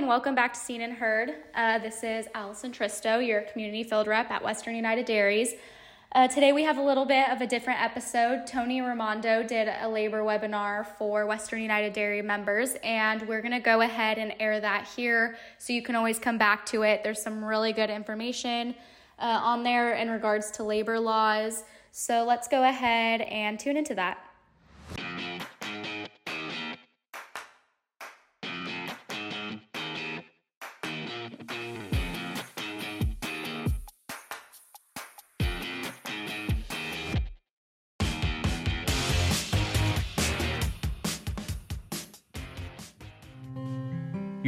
and welcome back to Seen and Heard. Uh, this is Allison Tristo, your community field rep at Western United Dairies. Uh, today we have a little bit of a different episode. Tony Raimondo did a labor webinar for Western United Dairy members, and we're going to go ahead and air that here so you can always come back to it. There's some really good information uh, on there in regards to labor laws. So let's go ahead and tune into that.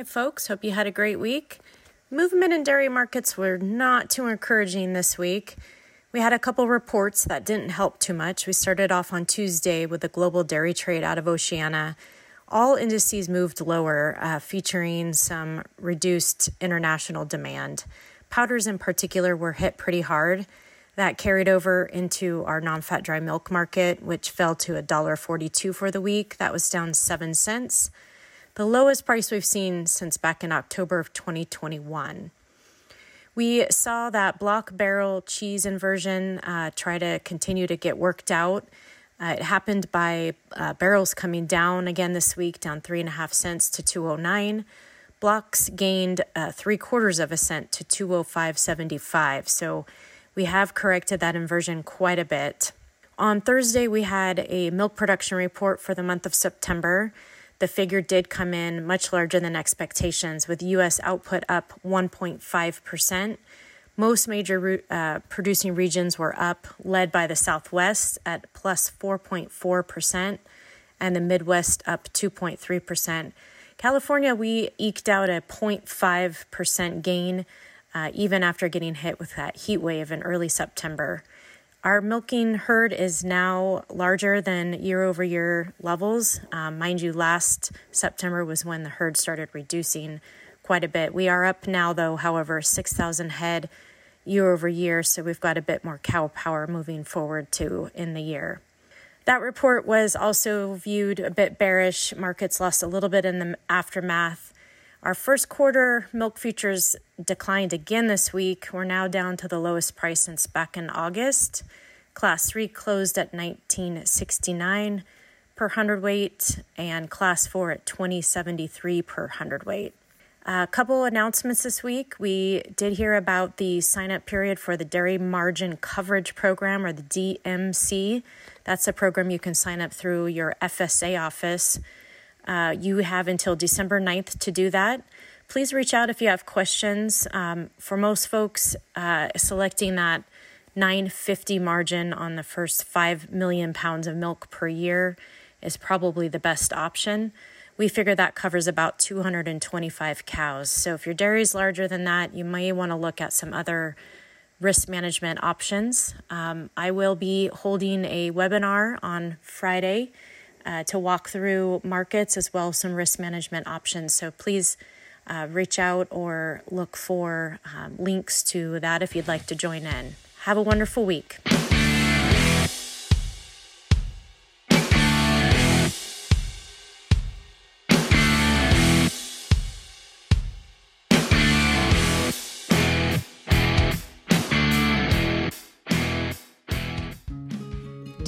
Hi, folks. Hope you had a great week. Movement in dairy markets were not too encouraging this week. We had a couple reports that didn't help too much. We started off on Tuesday with the global dairy trade out of Oceania. All indices moved lower, uh, featuring some reduced international demand. Powders, in particular, were hit pretty hard. That carried over into our non fat dry milk market, which fell to $1.42 for the week. That was down 7 cents the lowest price we've seen since back in October of 2021. We saw that block barrel cheese inversion uh, try to continue to get worked out. Uh, it happened by uh, barrels coming down again this week, down three and a half cents to 209. Blocks gained uh, three quarters of a cent to 205.75. So we have corrected that inversion quite a bit. On Thursday, we had a milk production report for the month of September. The figure did come in much larger than expectations, with U.S. output up 1.5%. Most major uh, producing regions were up, led by the Southwest at plus 4.4%, and the Midwest up 2.3%. California, we eked out a 0.5% gain, uh, even after getting hit with that heat wave in early September. Our milking herd is now larger than year over year levels. Um, mind you, last September was when the herd started reducing quite a bit. We are up now, though, however, 6,000 head year over year, so we've got a bit more cow power moving forward too in the year. That report was also viewed a bit bearish. Markets lost a little bit in the aftermath. Our first quarter milk futures declined again this week. We're now down to the lowest price since back in August. Class 3 closed at 1969 per hundredweight and class 4 at 2073 per hundredweight. A couple announcements this week. We did hear about the sign up period for the Dairy Margin Coverage Program or the DMC. That's a program you can sign up through your FSA office. Uh, you have until December 9th to do that. Please reach out if you have questions. Um, for most folks, uh, selecting that 950 margin on the first 5 million pounds of milk per year is probably the best option. We figure that covers about 225 cows. So if your dairy is larger than that, you may want to look at some other risk management options. Um, I will be holding a webinar on Friday uh, to walk through markets as well as some risk management options. So please uh, reach out or look for um, links to that if you'd like to join in. Have a wonderful week.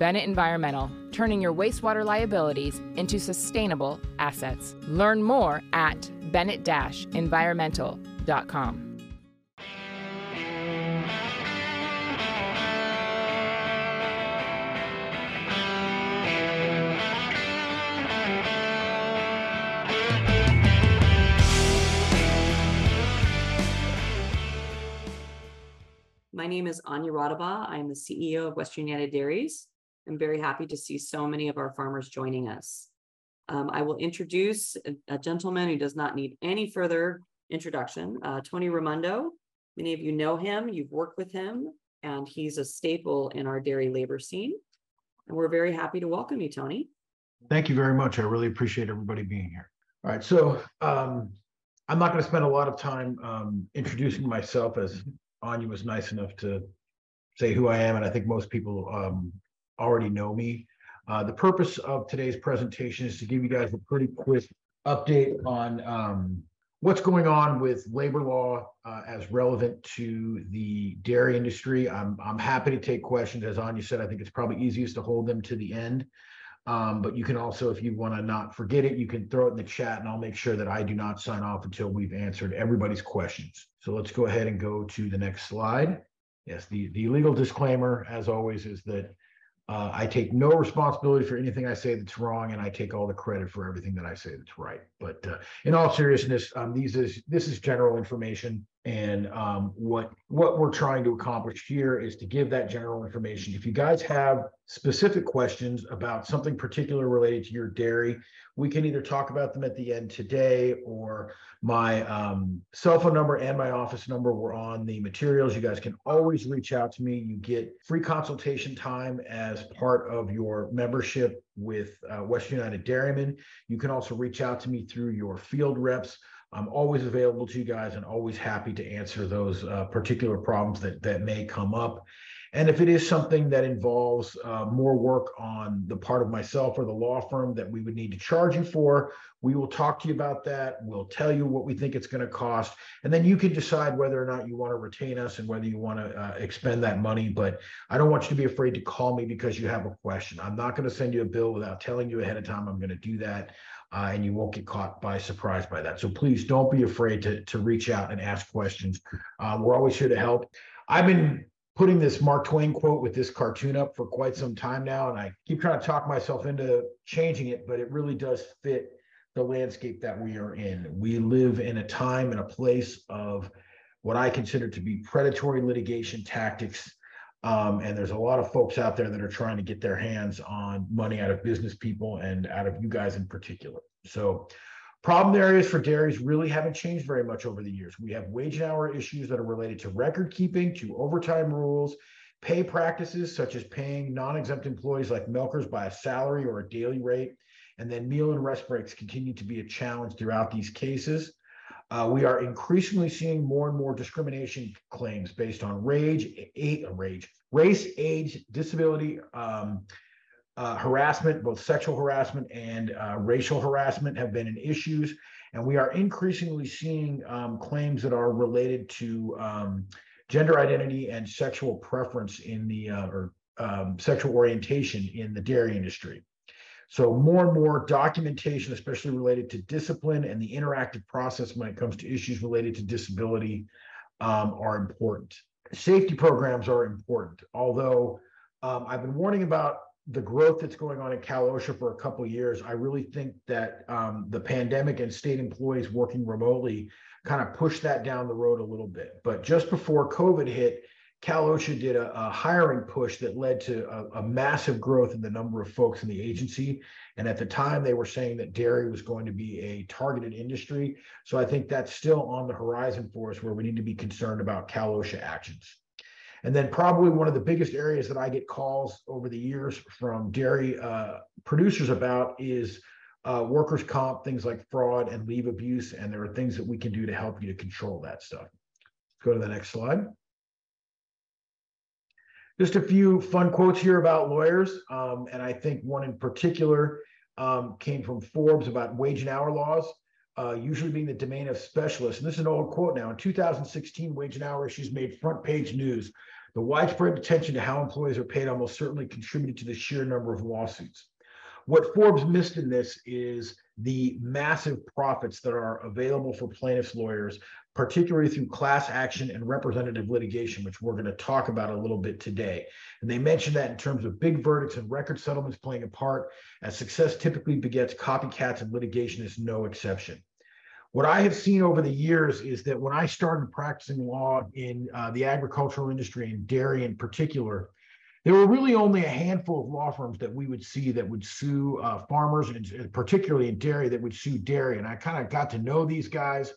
Bennett Environmental, turning your wastewater liabilities into sustainable assets. Learn more at bennett environmental.com. My name is Anja Raudabaugh. I'm the CEO of Western United Dairies. I'm very happy to see so many of our farmers joining us. Um, I will introduce a, a, gentleman who does not need any further introduction, uh, Tony Raimondo. Many of you know him, you've worked with him, and he's a staple in our dairy labor scene. And we're very happy to welcome you, Tony. Thank you very much. I really appreciate everybody being here. All right, so um, I'm not going to spend a lot of time um, introducing myself as Anja was nice enough to say who I am, and I think most people um, already know me. Uh, the purpose of today's presentation is to give you guys a pretty quick update on um, what's going on with labor law uh, as relevant to the dairy industry. I'm, I'm happy to take questions. As Anja said, I think it's probably easiest to hold them to the end. Um, but you can also, if you want to not forget it, you can throw it in the chat and I'll make sure that I do not sign off until we've answered everybody's questions. So let's go ahead and go to the next slide. Yes, the, the legal disclaimer, as always, is that uh, I take no responsibility for anything I say that's wrong, and I take all the credit for everything that I say that's right. But uh, in all seriousness, um, these is this is general information, and um, what what we're trying to accomplish here is to give that general information. If you guys have specific questions about something particular related to your dairy, we can either talk about them at the end today or my um, cell phone number and my office number were on the materials. You guys can always reach out to me. You get free consultation time as part of your membership with uh, West United Dairymen. You can also reach out to me through your field reps. I'm always available to you guys and always happy to answer those uh, particular problems that that may come up. And if it is something that involves uh, more work on the part of myself or the law firm that we would need to charge you for, we will talk to you about that. We'll tell you what we think it's going to cost. And then you can decide whether or not you want to retain us and whether you want to uh, expend that money. But I don't want you to be afraid to call me because you have a question. I'm not going to send you a bill without telling you ahead of time I'm going to do that. Uh, and you won't get caught by surprise by that. So please don't be afraid to, to reach out and ask questions. Uh, we're always here to help. I've been putting this Mark Twain quote with this cartoon up for quite some time now, and I keep trying to talk myself into changing it, but it really does fit the landscape that we are in. We live in a time and a place of what I consider to be predatory litigation tactics. Um, and there's a lot of folks out there that are trying to get their hands on money out of business people and out of you guys in particular. So Problem areas for dairies really haven't changed very much over the years. We have wage and hour issues that are related to record keeping, to overtime rules, pay practices such as paying non-exempt employees like milkers by a salary or a daily rate, and then meal and rest breaks continue to be a challenge throughout these cases. Uh, we are increasingly seeing more and more discrimination claims based on rage, a, rage, race, age, disability, um, uh, harassment, both sexual harassment and uh, racial harassment, have been in issues. And we are increasingly seeing um, claims that are related to um, gender identity and sexual preference in the, uh, or um, sexual orientation in the dairy industry. So, more and more documentation, especially related to discipline and the interactive process when it comes to issues related to disability, um, are important. Safety programs are important, although um, I've been warning about the growth that's going on in Cal OSHA for a couple years, I really think that um, the pandemic and state employees working remotely kind of pushed that down the road a little bit. But just before COVID hit, Cal OSHA did a, a hiring push that led to a, a, massive growth in the number of folks in the agency. And at the time, they were saying that dairy was going to be a targeted industry. So I think that's still on the horizon for us where we need to be concerned about Cal OSHA actions. And then probably one of the biggest areas that I get calls over the years from dairy uh, producers about is uh, workers' comp, things like fraud and leave abuse. And there are things that we can do to help you to control that stuff. Let's go to the next slide. Just a few fun quotes here about lawyers. Um, and I think one in particular um, came from Forbes about wage and hour laws. Uh, usually being the domain of specialists. And this is an old quote now. In 2016, wage and hour issues made front page news. The widespread attention to how employees are paid almost certainly contributed to the sheer number of lawsuits. What Forbes missed in this is the massive profits that are available for plaintiffs' lawyers, particularly through class action and representative litigation, which we're going to talk about a little bit today. And they mentioned that in terms of big verdicts and record settlements playing a part, as success typically begets copycats and litigation is no exception. What I have seen over the years is that when I started practicing law in uh, the agricultural industry and dairy in particular, there were really only a handful of law firms that we would see that would sue uh, farmers, and particularly in dairy, that would sue dairy. And I kind of got to know these guys,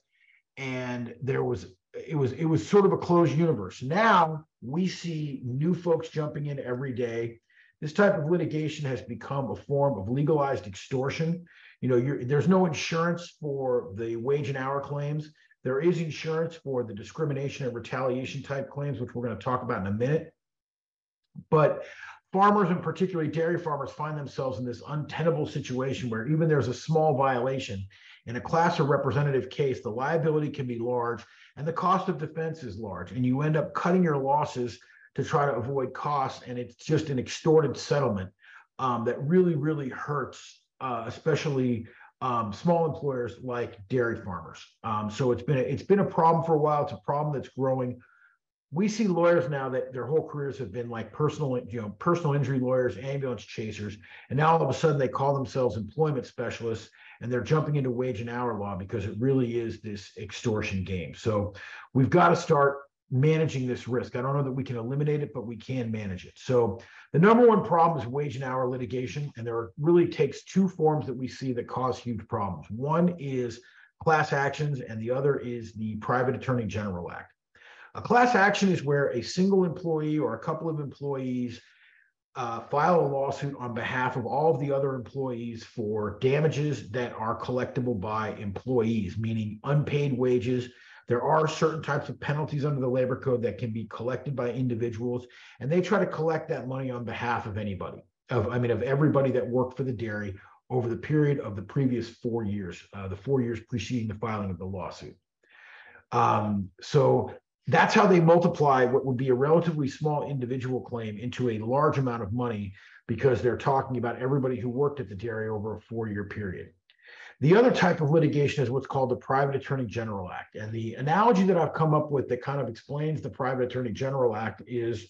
and there was it was it was sort of a closed universe. Now we see new folks jumping in every day. This type of litigation has become a form of legalized extortion you know, there's no insurance for the wage and hour claims. There is insurance for the discrimination and retaliation type claims, which we're going to talk about in a minute. But farmers, and particularly dairy farmers, find themselves in this untenable situation where even there's a small violation in a class or representative case, the liability can be large and the cost of defense is large, and you end up cutting your losses to try to avoid costs, and it's just an extorted settlement um, that really, really hurts uh, especially um, small employers like dairy farmers. Um, so it's been a, it's been a problem for a while. It's a problem that's growing. We see lawyers now that their whole careers have been like personal, you know, personal injury lawyers, ambulance chasers, and now all of a sudden they call themselves employment specialists, and they're jumping into wage and hour law because it really is this extortion game. So we've got to start managing this risk. I don't know that we can eliminate it, but we can manage it. So the number one problem is wage and hour litigation, and there really takes two forms that we see that cause huge problems. One is class actions, and the other is the Private Attorney General Act. A class action is where a single employee or a couple of employees uh, file a lawsuit on behalf of all of the other employees for damages that are collectible by employees, meaning unpaid wages there are certain types of penalties under the labor code that can be collected by individuals, and they try to collect that money on behalf of anybody, of I mean, of everybody that worked for the dairy over the period of the previous four years, uh, the four years preceding the filing of the lawsuit. Um, so that's how they multiply what would be a relatively small individual claim into a large amount of money because they're talking about everybody who worked at the dairy over a four year period. The other type of litigation is what's called the Private Attorney General Act. And the analogy that I've come up with that kind of explains the Private Attorney General Act is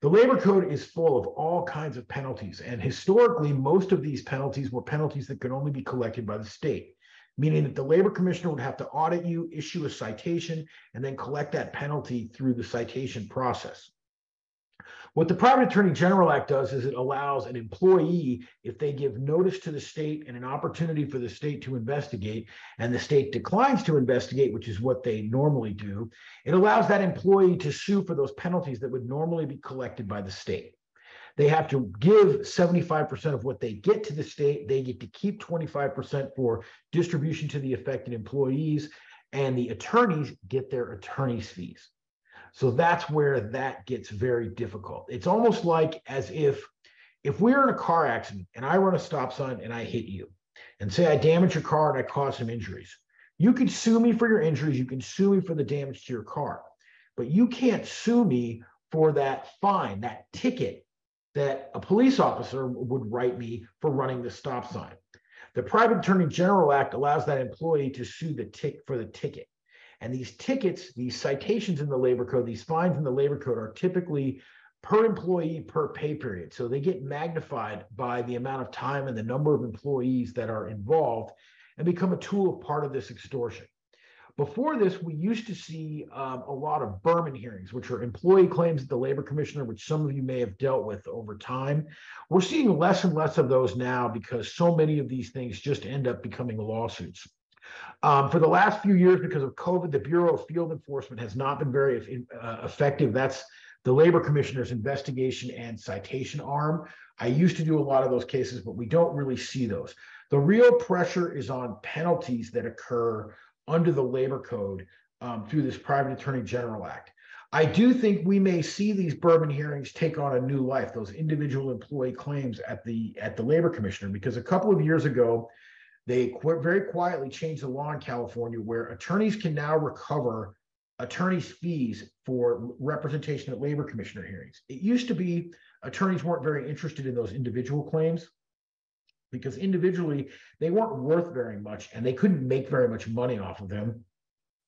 the labor code is full of all kinds of penalties. And historically, most of these penalties were penalties that could only be collected by the state, meaning that the labor commissioner would have to audit you, issue a citation, and then collect that penalty through the citation process. What the Private Attorney General Act does is it allows an employee, if they give notice to the state and an opportunity for the state to investigate, and the state declines to investigate, which is what they normally do, it allows that employee to sue for those penalties that would normally be collected by the state. They have to give 75% of what they get to the state. They get to keep 25% for distribution to the affected employees, and the attorneys get their attorney's fees. So that's where that gets very difficult. It's almost like as if if we're in a car accident and I run a stop sign and I hit you and say I damage your car and I cause some injuries, you can sue me for your injuries. You can sue me for the damage to your car, but you can't sue me for that fine, that ticket that a police officer would write me for running the stop sign. The Private Attorney General Act allows that employee to sue the tick for the ticket. And these tickets, these citations in the labor code, these fines in the labor code are typically per employee per pay period. So they get magnified by the amount of time and the number of employees that are involved and become a tool of part of this extortion. Before this, we used to see um, a lot of Berman hearings, which are employee claims at the labor commissioner, which some of you may have dealt with over time. We're seeing less and less of those now because so many of these things just end up becoming lawsuits. Um, for the last few years, because of COVID, the Bureau of Field Enforcement has not been very uh, effective. That's the Labor Commissioner's investigation and citation arm. I used to do a lot of those cases, but we don't really see those. The real pressure is on penalties that occur under the Labor Code um, through this Private Attorney General Act. I do think we may see these Berman hearings take on a new life, those individual employee claims at the at the Labor Commissioner, because a couple of years ago, they qu- very quietly changed the law in California where attorneys can now recover attorneys' fees for representation at labor commissioner hearings. It used to be attorneys weren't very interested in those individual claims because individually they weren't worth very much and they couldn't make very much money off of them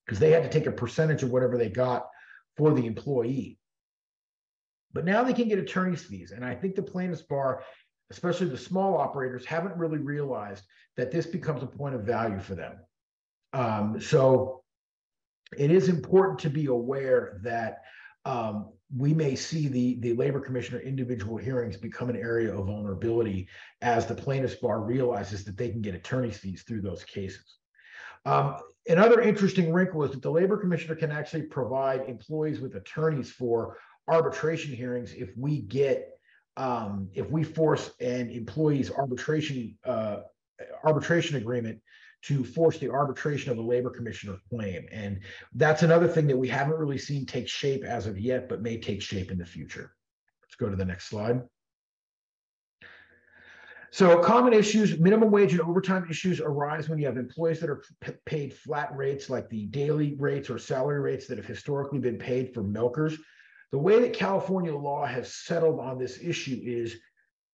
because they had to take a percentage of whatever they got for the employee. But now they can get attorney's fees. And I think the plaintiff's bar especially the small operators, haven't really realized that this becomes a point of value for them. Um, so it is important to be aware that um, we may see the, the labor commissioner individual hearings become an area of vulnerability as the plaintiff's bar realizes that they can get attorney's fees through those cases. Um, another interesting wrinkle is that the labor commissioner can actually provide employees with attorneys for arbitration hearings if we get um, if we force an employee's arbitration uh, arbitration agreement to force the arbitration of a labor commissioner claim. And that's another thing that we haven't really seen take shape as of yet, but may take shape in the future. Let's go to the next slide. So common issues, minimum wage and overtime issues arise when you have employees that are paid flat rates like the daily rates or salary rates that have historically been paid for milkers. The way that California law has settled on this issue is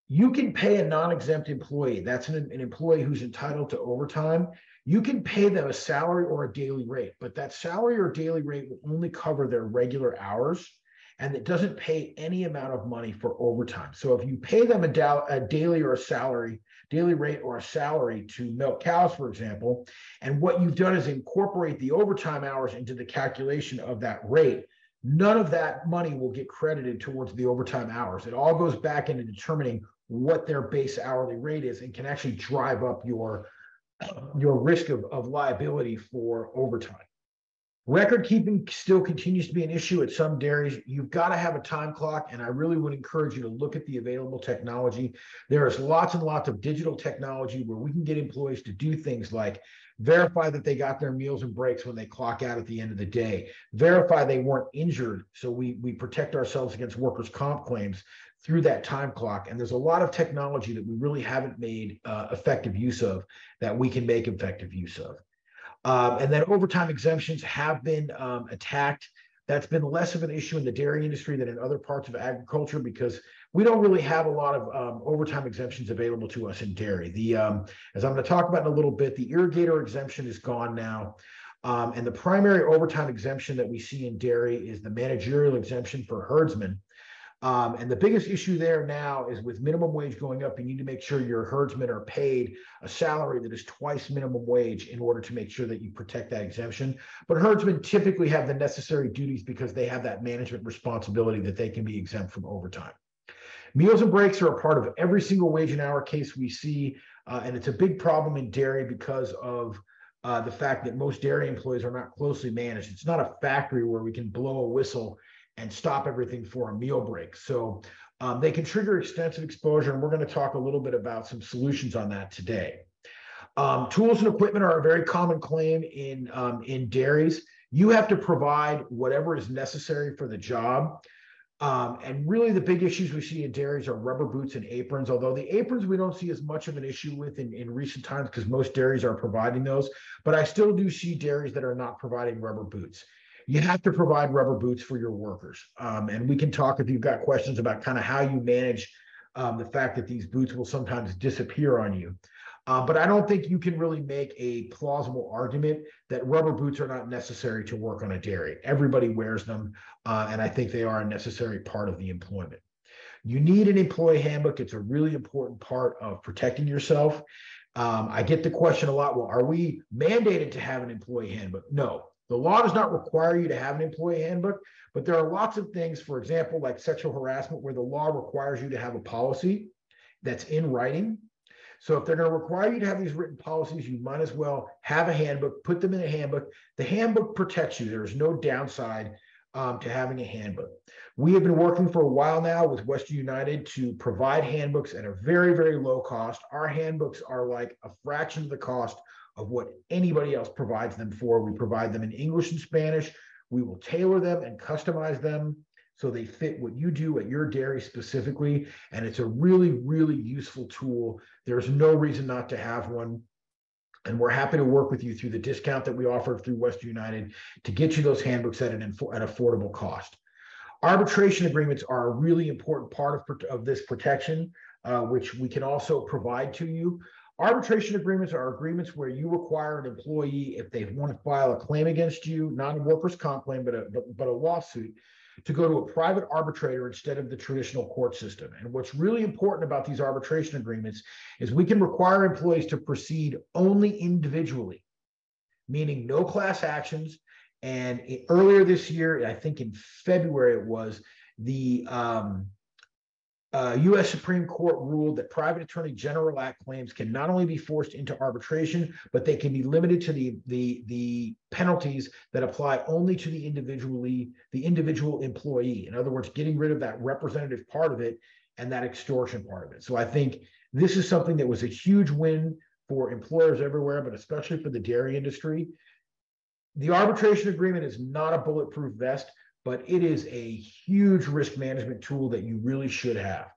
you can pay a non-exempt employee that's an, an, employee who's entitled to overtime you can pay them a salary or a daily rate but that salary or daily rate will only cover their regular hours and it doesn't pay any amount of money for overtime so if you pay them a, da- a daily or a salary daily rate or a salary to milk cows for example and what you've done is incorporate the overtime hours into the calculation of that rate none of that money will get credited towards the overtime hours. It all goes back into determining what their base hourly rate is and can actually drive up your your risk of, of liability for overtime. Record keeping still continues to be an issue at some dairies. You've got to have a time clock, and I really would encourage you to look at the available technology. There is lots and lots of digital technology where we can get employees to do things like verify that they got their meals and breaks when they clock out at the end of the day, verify they weren't injured, so we we protect ourselves against workers' comp claims through that time clock. And there's a lot of technology that we really haven't made uh, effective use of that we can make effective use of. Um, and then overtime exemptions have been um, attacked. That's been less of an issue in the dairy industry than in other parts of agriculture because we don't really have a lot of um, overtime exemptions available to us in dairy. The um, as I'm going to talk about in a little bit, the irrigator exemption is gone now. Um, and the primary overtime exemption that we see in dairy is the managerial exemption for herdsmen. Um, and the biggest issue there now is with minimum wage going up, you need to make sure your herdsmen are paid a salary that is twice minimum wage in order to make sure that you protect that exemption. But herdsmen typically have the necessary duties because they have that management responsibility that they can be exempt from overtime. Meals and breaks are a part of every single wage and hour case we see, uh, and it's a big problem in dairy because of uh, the fact that most dairy employees are not closely managed. It's not a factory where we can blow a whistle and stop everything for a meal break. So um, they can trigger extensive exposure, and we're going to talk a little bit about some solutions on that today. Um, tools and equipment are a very common claim in um, in dairies. You have to provide whatever is necessary for the job. Um, and really, the big issues we see in dairies are rubber boots and aprons. Although the aprons we don't see as much of an issue with in, in recent times because most dairies are providing those. But I still do see dairies that are not providing rubber boots you have to provide rubber boots for your workers. Um, and we can talk if you've got questions about kind of how you manage um, the fact that these boots will sometimes disappear on you. Uh, but I don't think you can really make a plausible argument that rubber boots are not necessary to work on a dairy. Everybody wears them, uh, and I think they are a necessary part of the employment. You need an employee handbook. It's a really important part of protecting yourself. Um, I get the question a lot well, are we mandated to have an employee handbook? No, the law does not require you to have an employee handbook, but there are lots of things, for example, like sexual harassment, where the law requires you to have a policy that's in writing. So if they're going to require you to have these written policies, you might as well have a handbook, put them in a handbook. The handbook protects you. There is no downside um, to having a handbook. We have been working for a while now with Western United to provide handbooks at a very, very low cost. Our handbooks are like a fraction of the cost of what anybody else provides them for. We provide them in English and Spanish. We will tailor them and customize them so they fit what you do at your dairy specifically. And it's a really, really useful tool. There's no reason not to have one. And we're happy to work with you through the discount that we offer through Western United to get you those handbooks at an, an affordable cost. Arbitration agreements are a really important part of, of this protection, uh, which we can also provide to you. Arbitration agreements are agreements where you require an employee, if they want to file a claim against you, not a workers' comp claim, but a, but, but a lawsuit, to go to a private arbitrator instead of the traditional court system. And what's really important about these arbitration agreements is we can require employees to proceed only individually. meaning no class actions. And earlier this year, I think in February it was, the um, uh, U.S. Supreme Court ruled that private attorney general act claims can not only be forced into arbitration, but they can be limited to the the the penalties that apply only to the individually the individual employee. In other words, getting rid of that representative part of it and that extortion part of it. So I think this is something that was a huge win for employers everywhere, but especially for the dairy industry. The arbitration agreement is not a bulletproof vest, but it is a huge risk management tool that you really should have.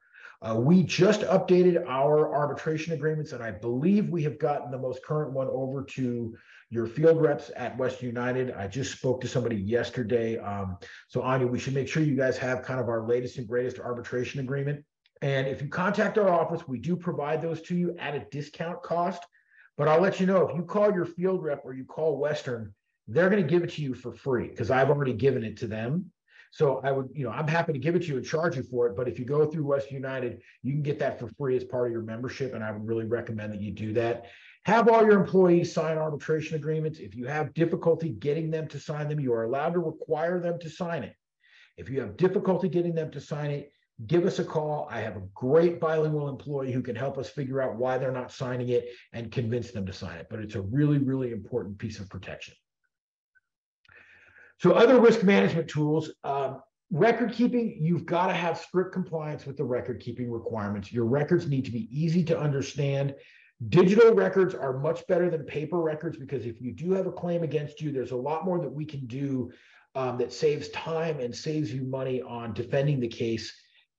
Uh, we just updated our arbitration agreements, and I believe we have gotten the most current one over to your field reps at Western United. I just spoke to somebody yesterday. Um, so, Anja, we should make sure you guys have kind of our latest and greatest arbitration agreement. And if you contact our office, we do provide those to you at a discount cost. But I'll let you know if you call your field rep or you call Western, they're going to give it to you for free because I've already given it to them. So I would, you know, I'm happy to give it to you and charge you for it. But if you go through West United, you can get that for free as part of your membership. And I would really recommend that you do that. Have all your employees sign arbitration agreements. If you have difficulty getting them to sign them, you are allowed to require them to sign it. If you have difficulty getting them to sign it, give us a call. I have a great bilingual employee who can help us figure out why they're not signing it and convince them to sign it. But it's a really, really important piece of protection. So other risk management tools, um, record keeping, you've got to have strict compliance with the record keeping requirements. Your records need to be easy to understand. Digital records are much better than paper records because if you do have a claim against you, there's a lot more that we can do um, that saves time and saves you money on defending the case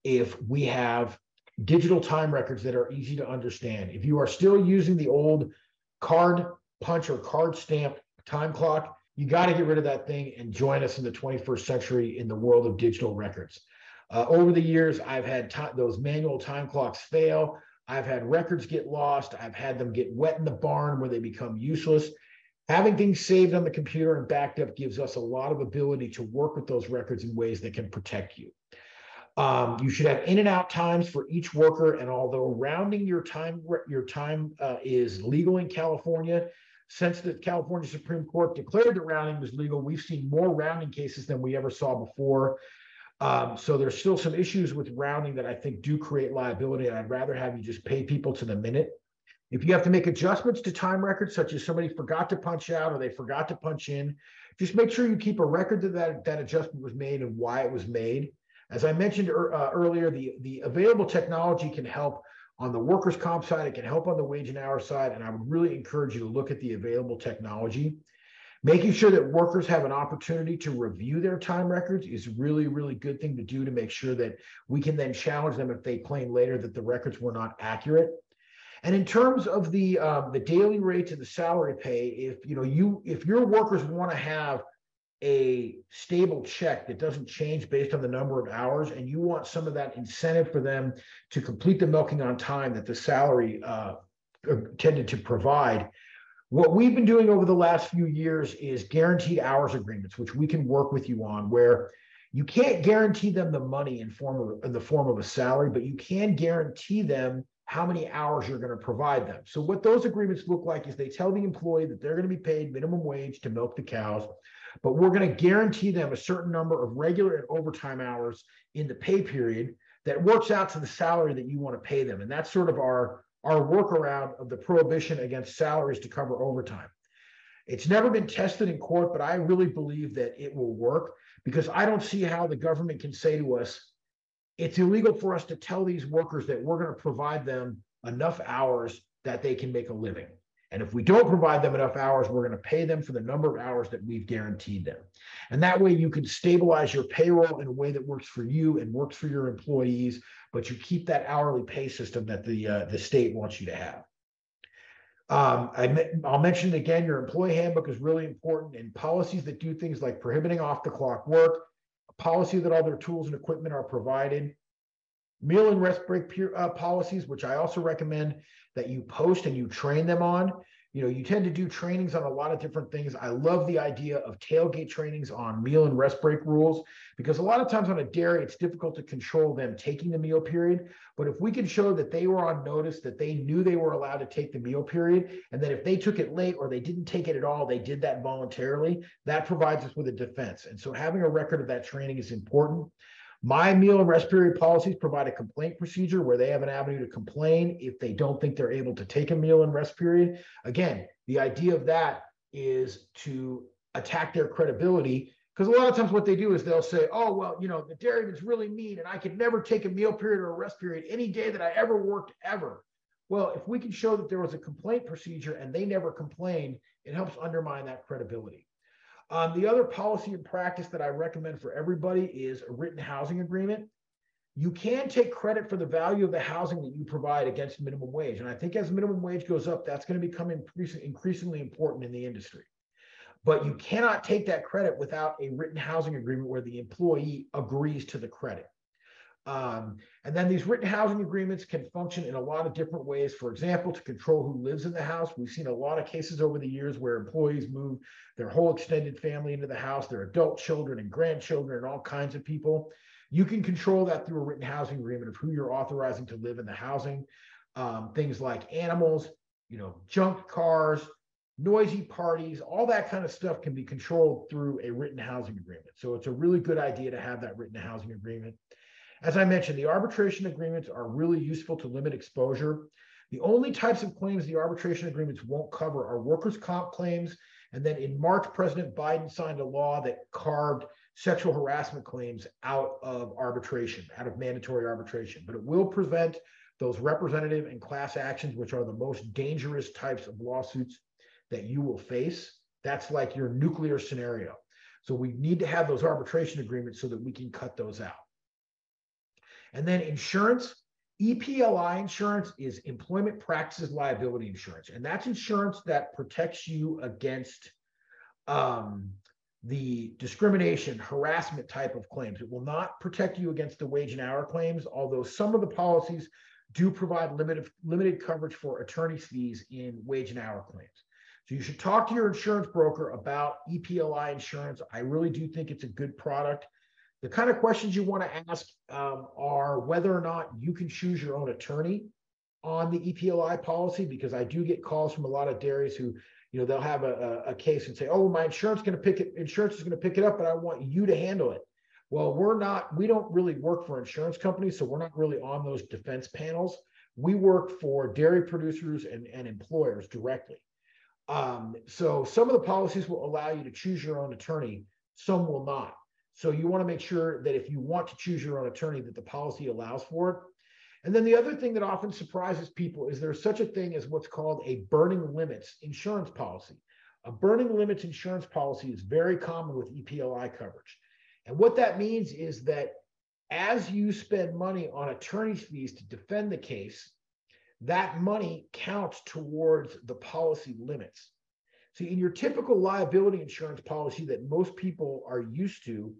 if we have digital time records that are easy to understand. If you are still using the old card punch or card stamp time clock, you got to get rid of that thing and join us in the 21st century in the world of digital records. Uh, over the years, I've had those manual time clocks fail. I've had records get lost. I've had them get wet in the barn where they become useless. Having things saved on the computer and backed up gives us a lot of ability to work with those records in ways that can protect you. Um, you should have in and out times for each worker, and although rounding your time your time uh, is legal in California, since the California Supreme Court declared that rounding was legal, we've seen more rounding cases than we ever saw before. Um, so there's still some issues with rounding that I think do create liability. And I'd rather have you just pay people to the minute. If you have to make adjustments to time records, such as somebody forgot to punch out or they forgot to punch in, just make sure you keep a record that that, that adjustment was made and why it was made. As I mentioned er, uh, earlier, the, the available technology can help on the workers' comp side, it can help on the wage and hour side. And I would really encourage you to look at the available technology. Making sure that workers have an opportunity to review their time records is really, really good thing to do to make sure that we can then challenge them if they claim later that the records were not accurate. And in terms of the um, the daily rates and the salary pay, if you know you if your workers want to have a stable check that doesn't change based on the number of hours, and you want some of that incentive for them to complete the milking on time that the salary uh, tended to provide. What we've been doing over the last few years is guaranteed hours agreements, which we can work with you on, where you can't guarantee them the money in form of in the form of a salary, but you can guarantee them how many hours you're going to provide them. So what those agreements look like is they tell the employee that they're going to be paid minimum wage to milk the cows but we're going to guarantee them a certain number of regular and overtime hours in the pay period that works out to the salary that you want to pay them. And that's sort of our, our workaround of the prohibition against salaries to cover overtime. It's never been tested in court, but I really believe that it will work because I don't see how the government can say to us, it's illegal for us to tell these workers that we're going to provide them enough hours that they can make a living. And if we don't provide them enough hours, we're going to pay them for the number of hours that we've guaranteed them. And that way you can stabilize your payroll in a way that works for you and works for your employees, but you keep that hourly pay system that the, uh, the state wants you to have. Um, I, will mention again, your employee handbook is really important and policies that do things like prohibiting off the clock work, a policy that all their tools and equipment are provided, meal and rest break uh, policies, which I also recommend that you post and you train them on. you know, you tend to do trainings on a lot of different things. I love the idea of tailgate trainings on meal and rest break rules because a lot of times on a dairy, it's difficult to control them taking the meal period. But if we can show that they were on notice, that they knew they were allowed to take the meal period, and that if they took it late or they didn't take it at all, they did that voluntarily, that provides us with a defense. And so having a record of that training is important. My meal and rest period policies provide a complaint procedure where they have an avenue to complain if they don't think they're able to take a meal and rest period. Again, the idea of that is to attack their credibility because a lot of times what they do is they'll say, oh, well, you know, the dairyman's really mean and I could never take a meal period or a rest period any day that I ever worked ever. Well, if we can show that there was a complaint procedure and they never complained, it helps undermine that credibility. Um, the other policy and practice that I recommend for everybody is a written housing agreement. You can take credit for the value of the housing that you provide against minimum wage. And I think as minimum wage goes up, that's going to become increasingly important in the industry. But you cannot take that credit without a written housing agreement where the employee agrees to the credit. Um, and then these written housing agreements can function in a lot of different ways. For example, to control who lives in the house. We've seen a lot of cases over the years where employees move their whole extended family into the house, their adult children and grandchildren, and all kinds of people. You can control that through a written housing agreement of who you're authorizing to live in the housing. Um, things like animals, you know, junk cars, noisy parties, all that kind of stuff can be controlled through a written housing agreement. So it's a really good idea to have that written housing agreement. As I mentioned, the arbitration agreements are really useful to limit exposure. The only types of claims the arbitration agreements won't cover are workers' comp claims. And then in March, President Biden signed a law that carved sexual harassment claims out of arbitration, out of mandatory arbitration. But it will prevent those representative and class actions, which are the most dangerous types of lawsuits that you will face. That's like your nuclear scenario. So we need to have those arbitration agreements so that we can cut those out. And then insurance, EPLI insurance is employment practices liability insurance. And that's insurance that protects you against um, the discrimination, harassment type of claims. It will not protect you against the wage and hour claims, although some of the policies do provide limited, limited coverage for attorney's fees in wage and hour claims. So you should talk to your insurance broker about EPLI insurance. I really do think it's a good product. The kind of questions you want to ask um, are whether or not you can choose your own attorney on the EPLI policy, because I do get calls from a lot of dairies who, you know, they'll have a, a, a case and say, "Oh, my insurance going to pick it. Insurance is going to pick it up, but I want you to handle it." Well, we're not. We don't really work for insurance companies, so we're not really on those defense panels. We work for dairy producers and, and employers directly. Um, so some of the policies will allow you to choose your own attorney, some will not. So you want to make sure that if you want to choose your own attorney, that the policy allows for it. And then the other thing that often surprises people is there's such a thing as what's called a burning limits insurance policy. A burning limits insurance policy is very common with EPLI coverage. And what that means is that as you spend money on attorney's fees to defend the case, that money counts towards the policy limits. See, in your typical liability insurance policy that most people are used to,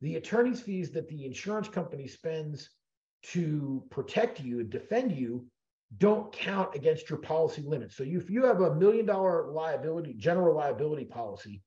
the attorney's fees that the insurance company spends to protect you and defend you don't count against your policy limits. So if you have a million dollar liability, general liability policy,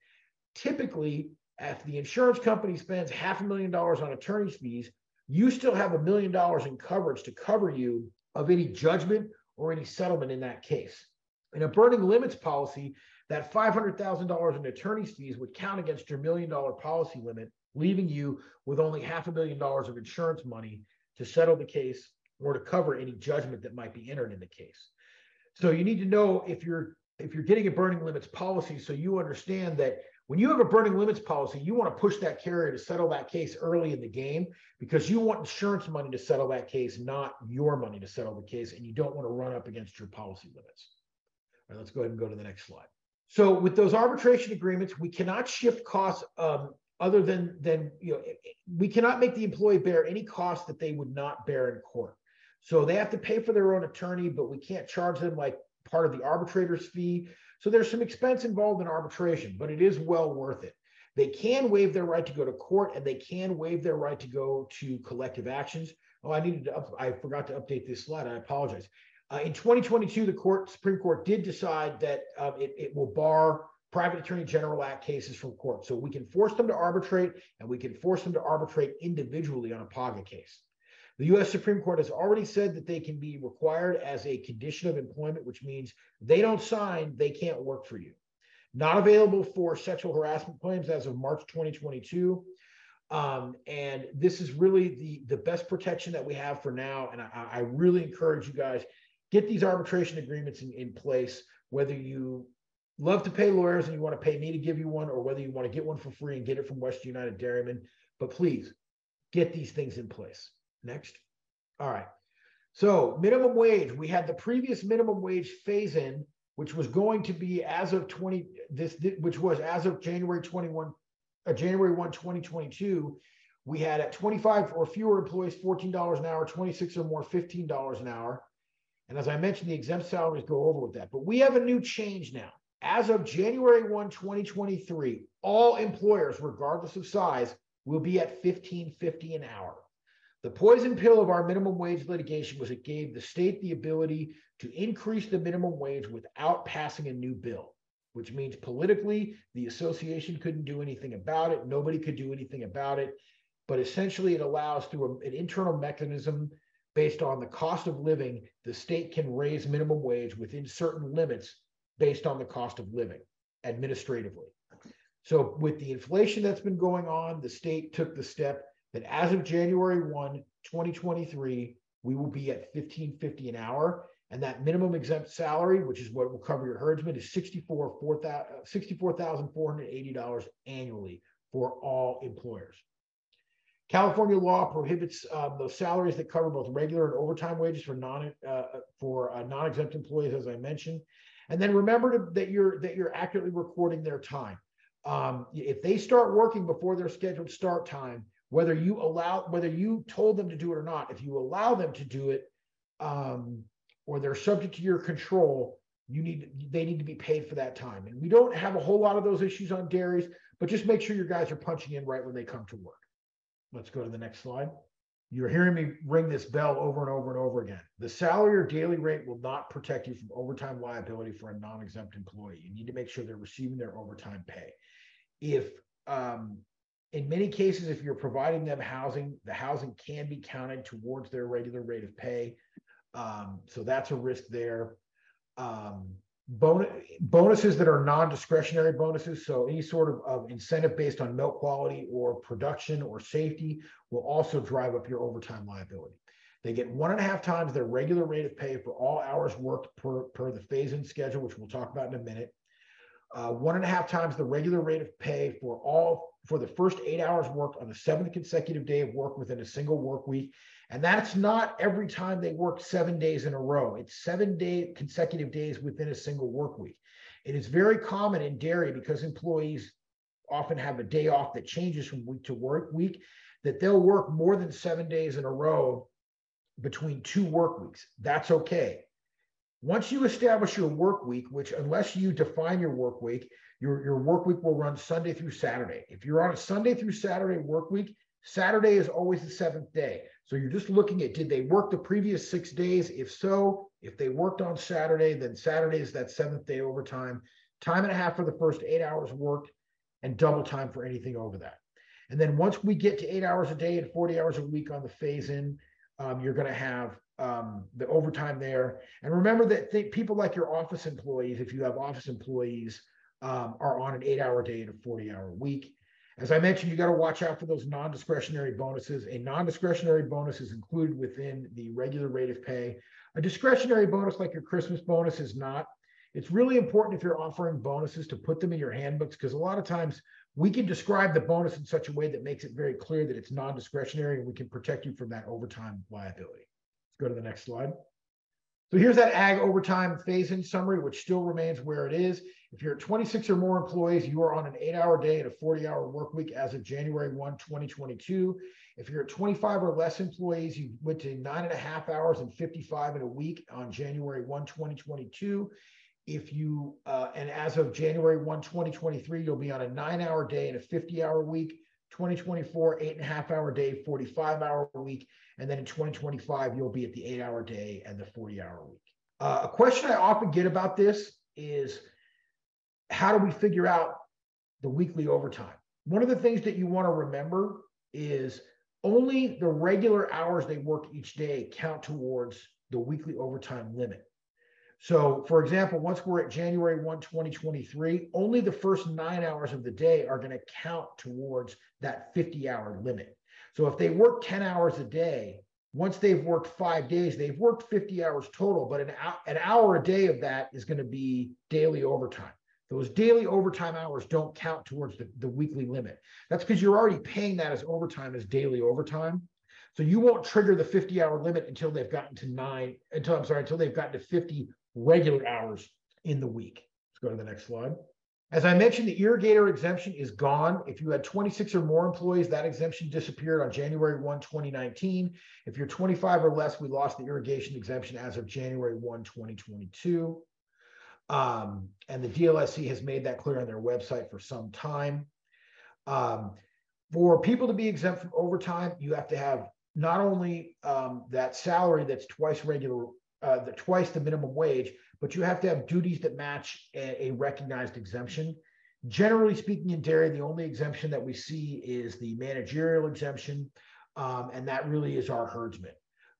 typically if the insurance company spends half a million dollars on attorney's fees, you still have a million dollars in coverage to cover you of any judgment or any settlement in that case. In a burning limits policy, that $500,000 in attorney's fees would count against your million dollar policy limit leaving you with only half a million dollars of insurance money to settle the case or to cover any judgment that might be entered in the case. So you need to know if you're if you're getting a burning limits policy so you understand that when you have a burning limits policy, you want to push that carrier to settle that case early in the game because you want insurance money to settle that case, not your money to settle the case, and you don't want to run up against your policy limits. All right, let's go ahead and go to the next slide. So with those arbitration agreements, we cannot shift costs um, other than than you know we cannot make the employee bear any cost that they would not bear in court. So they have to pay for their own attorney but we can't charge them like part of the arbitrator's fee. So there's some expense involved in arbitration but it is well worth it. They can waive their right to go to court and they can waive their right to go to collective actions. Oh i needed to up, i forgot to update this slide. I apologize. Uh, in 2022, the court, Supreme Court did decide that uh, it, it will bar private attorney general act cases from court. So we can force them to arbitrate and we can force them to arbitrate individually on a PAGA case. The US Supreme Court has already said that they can be required as a condition of employment, which means they don't sign, they can't work for you. Not available for sexual harassment claims as of March 2022. Um, and this is really the, the best protection that we have for now. And I, I really encourage you guys, get these arbitration agreements in, in place, whether you love to pay lawyers and you want to pay me to give you one, or whether you want to get one for free and get it from Western United Dairyman. But please get these things in place. Next. All right. So minimum wage, we had the previous minimum wage phase in, which was going to be as of 20, this, which was as of January 21, uh, January 1, 2022. We had at 25 or fewer employees, $14 an hour, 26 or more, $15 an hour. And as I mentioned, the exempt salaries go over with that. But we have a new change now. As of January 1, 2023, all employers, regardless of size, will be at 1550 an hour. The poison pill of our minimum wage litigation was it gave the state the ability to increase the minimum wage without passing a new bill, which means politically, the association couldn't do anything about it. Nobody could do anything about it. But essentially, it allows through a, an internal mechanism based on the cost of living, the state can raise minimum wage within certain limits based on the cost of living administratively. So with the inflation that's been going on, the state took the step that as of January 1, 2023, we will be at 1550 an hour. And that minimum exempt salary, which is what will cover your herdsman, is $64,480 annually for all employers. California law prohibits um, those salaries that cover both regular and overtime wages for non uh, for uh, non-exempt employees, as I mentioned. And then remember to, that you're that you're accurately recording their time. Um, if they start working before their scheduled start time, whether you allow whether you told them to do it or not, if you allow them to do it, um, or they're subject to your control, you need they need to be paid for that time. And we don't have a whole lot of those issues on dairies, but just make sure your guys are punching in right when they come to work. Let's go to the next slide. You're hearing me ring this bell over and over and over again. The salary or daily rate will not protect you from overtime liability for a non-exempt employee. You need to make sure they're receiving their overtime pay. If um, in many cases, if you're providing them housing, the housing can be counted towards their regular rate of pay. Um, so that's a risk there. Um, bonus, bonuses that are non-discretionary bonuses, so any sort of, of incentive based on milk quality or production or safety will also drive up your overtime liability. They get one and a half times their regular rate of pay for all hours worked per, per the phase-in schedule, which we'll talk about in a minute. Uh, one and a half times the regular rate of pay for all for the first eight hours worked on the seventh consecutive day of work within a single work week and that's not every time they work seven days in a row. It's seven day consecutive days within a single work week. It is very common in dairy because employees often have a day off that changes from week to work week, that they'll work more than seven days in a row between two work weeks. That's okay. Once you establish your work week, which unless you define your work week, your, your work week will run Sunday through Saturday. If you're on a Sunday through Saturday work week, Saturday is always the seventh day. So you're just looking at did they work the previous six days? If so, if they worked on Saturday, then Saturday is that seventh day overtime, time and a half for the first eight hours worked, and double time for anything over that. And then once we get to eight hours a day and 40 hours a week on the phase in, um, you're going to have um, the overtime there. And remember that th- people like your office employees, if you have office employees, um, are on an eight hour day and a 40 hour week. As I mentioned, you got to watch out for those non-discretionary bonuses. A non-discretionary bonus is included within the regular rate of pay. A discretionary bonus like your Christmas bonus is not. It's really important if you're offering bonuses to put them in your handbooks because a lot of times we can describe the bonus in such a way that makes it very clear that it's non-discretionary and we can protect you from that overtime liability. Go to the next slide. So here's that ag overtime phase in summary, which still remains where it is. If you're at 26 or more employees, you are on an eight hour day and a 40 hour work week as of January 1, 2022. If you're at 25 or less employees, you went to nine and a half hours and 55 in a week on January 1, 2022. If you, uh, and as of January 1, 2023, you'll be on a nine hour day and a 50 hour week. 2024, eight and a half hour day, 45 hour week. And then in 2025, you'll be at the eight hour day and the 40 hour week. Uh, a question I often get about this is how do we figure out the weekly overtime? One of the things that you want to remember is only the regular hours they work each day count towards the weekly overtime limit. So, for example, once we're at January 1, 2023, only the first nine hours of the day are going to count towards that 50 hour limit. So, if they work 10 hours a day, once they've worked five days, they've worked 50 hours total, but an, an hour a day of that is going to be daily overtime. Those daily overtime hours don't count towards the, the weekly limit. That's because you're already paying that as overtime as daily overtime. So you won't trigger the 50 hour limit until they've gotten to nine, until I'm sorry, until they've gotten to 50 regular hours in the week. Let's go to the next slide. As I mentioned, the irrigator exemption is gone. If you had 26 or more employees, that exemption disappeared on January 1, 2019. If you're 25 or less, we lost the irrigation exemption as of January 1, 2022. Um, and the DLSE has made that clear on their website for some time. Um, for people to be exempt from overtime, you have to have not only um, that salary that's twice regular, uh, the twice the minimum wage, but you have to have duties that match a, a recognized exemption. Generally speaking, in dairy, the only exemption that we see is the managerial exemption, um, and that really is our herdsman.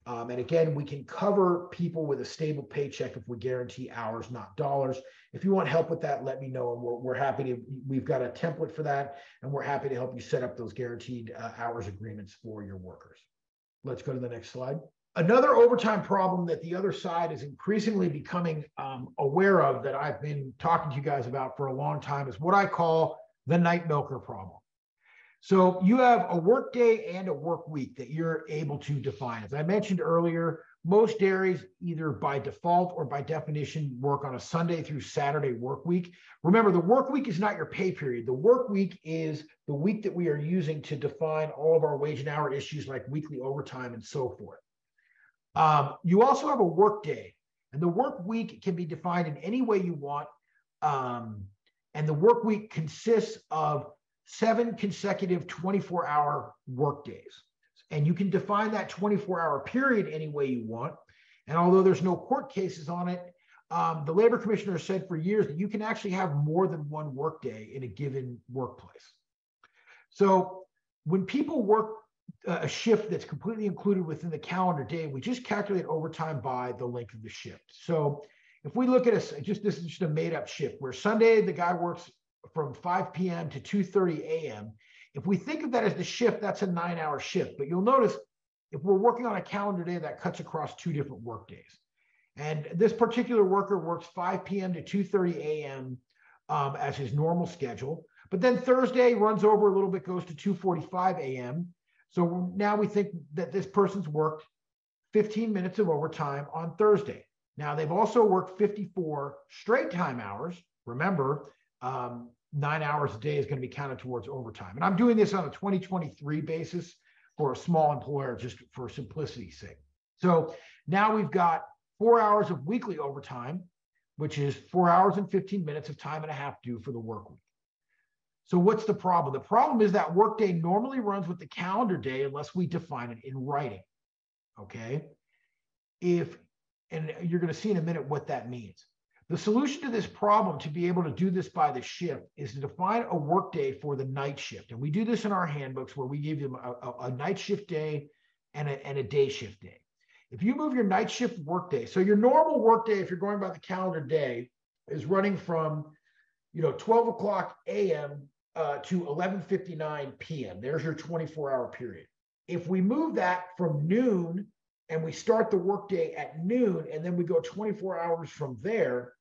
Um, and again, we can cover people with a stable paycheck if we guarantee hours, not dollars. If you want help with that, let me know. And we're, we're happy to, we've got a template for that. And we're happy to help you set up those guaranteed uh, hours agreements for your workers. Let's go to the next slide. Another overtime problem that the other side is increasingly becoming um, aware of that I've been talking to you guys about for a long time is what I call the night milker problem. So you have a work day and a work week that you're able to define. As I mentioned earlier, most dairies either by default or by definition work on a Sunday through Saturday work week. Remember, the work week is not your pay period. The work week is the week that we are using to define all of our wage and hour issues like weekly overtime and so forth. Um, you also have a work day, and the work week can be defined in any way you want. Um, and the work week consists of seven consecutive 24 hour work days. And you can define that 24 hour period any way you want. And although there's no court cases on it, um, the labor commissioner has said for years that you can actually have more than one workday in a given workplace. So when people work a shift that's completely included within the calendar day, we just calculate overtime by the length of the shift. So if we look at a just this is just a made up shift where Sunday the guy works from 5 p.m. to 2:30 a.m. If we think of that as the shift, that's a nine-hour shift. But you'll notice if we're working on a calendar day, that cuts across two different work days. And this particular worker works 5 p.m. to 2:30 a.m. Um, as his normal schedule. But then Thursday runs over a little bit, goes to 2:45 a.m. So now we think that this person's worked 15 minutes of overtime on Thursday. Now they've also worked 54 straight time hours. Remember, um, nine hours a day is going to be counted towards overtime. And I'm doing this on a 2023 basis for a small employer just for simplicity's sake. So now we've got four hours of weekly overtime, which is four hours and 15 minutes of time and a half due for the work week. So what's the problem? The problem is that workday normally runs with the calendar day unless we define it in writing. Okay. If, and you're going to see in a minute what that means. The solution to this problem to be able to do this by the shift is to define a workday for the night shift. And we do this in our handbooks where we give them a, a, a night shift day and a, and a day shift day. If you move your night shift workday, so your normal workday, if you're going by the calendar day, is running from you know 12 o'clock a.m. Uh, to 11:59 p.m. There's your 24-hour period. If we move that from noon and we start the workday at noon, and then we go 24 hours from there,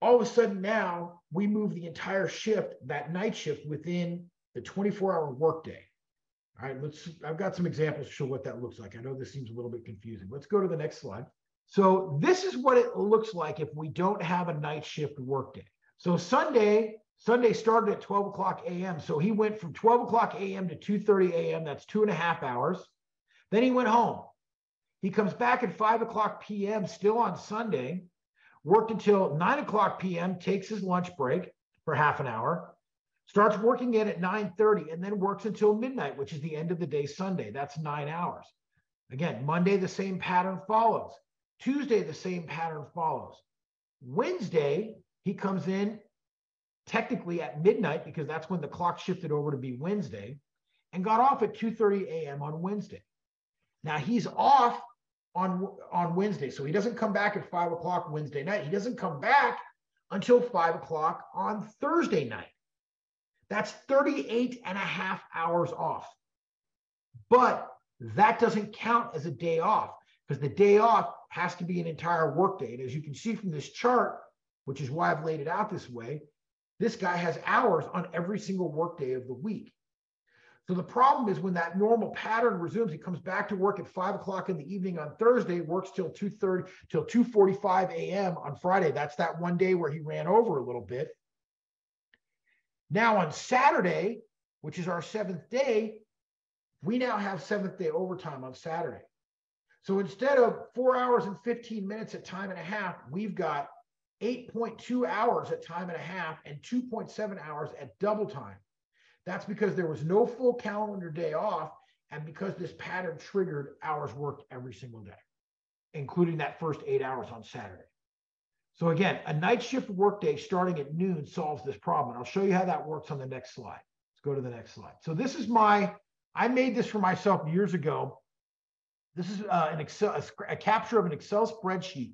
all of a sudden now we move the entire shift, that night shift, within the 24 hour workday. All right, let's, I've got some examples to show what that looks like. I know this seems a little bit confusing. Let's go to the next slide. So this is what it looks like if we don't have a night shift workday. So Sunday, Sunday started at 12 o'clock a.m. So he went from 12 o'clock a.m. to 2:30 a.m. That's two and a half hours. Then he went home. He comes back at 5 o'clock p.m. still on Sunday worked until 9 o'clock p.m., takes his lunch break for half an hour, starts working in at 9.30, and then works until midnight, which is the end of the day Sunday. That's nine hours. Again, Monday, the same pattern follows. Tuesday, the same pattern follows. Wednesday, he comes in technically at midnight because that's when the clock shifted over to be Wednesday and got off at 2:30 a.m. on Wednesday. Now he's off on on Wednesday, so he doesn't come back at five o'clock Wednesday night. He doesn't come back until five o'clock on Thursday night. That's 38 and a half hours off. But that doesn't count as a day off because the day off has to be an entire workday. And as you can see from this chart, which is why I've laid it out this way, this guy has hours on every single workday of the week. So the problem is when that normal pattern resumes, he comes back to work at five o'clock in the evening on Thursday, works till 2:30 till 2:45 a.m. on Friday. That's that one day where he ran over a little bit. Now on Saturday, which is our seventh day, we now have seventh day overtime on Saturday. So instead of four hours and 15 minutes at time and a half, we've got 8.2 hours at time and a half and 2.7 hours at double time. That's because there was no full calendar day off and because this pattern triggered hours worked every single day, including that first eight hours on Saturday. So again, a night shift workday starting at noon solves this problem. And I'll show you how that works on the next slide. Let's go to the next slide. So this is my, I made this for myself years ago. This is uh, an Excel, a, a capture of an Excel spreadsheet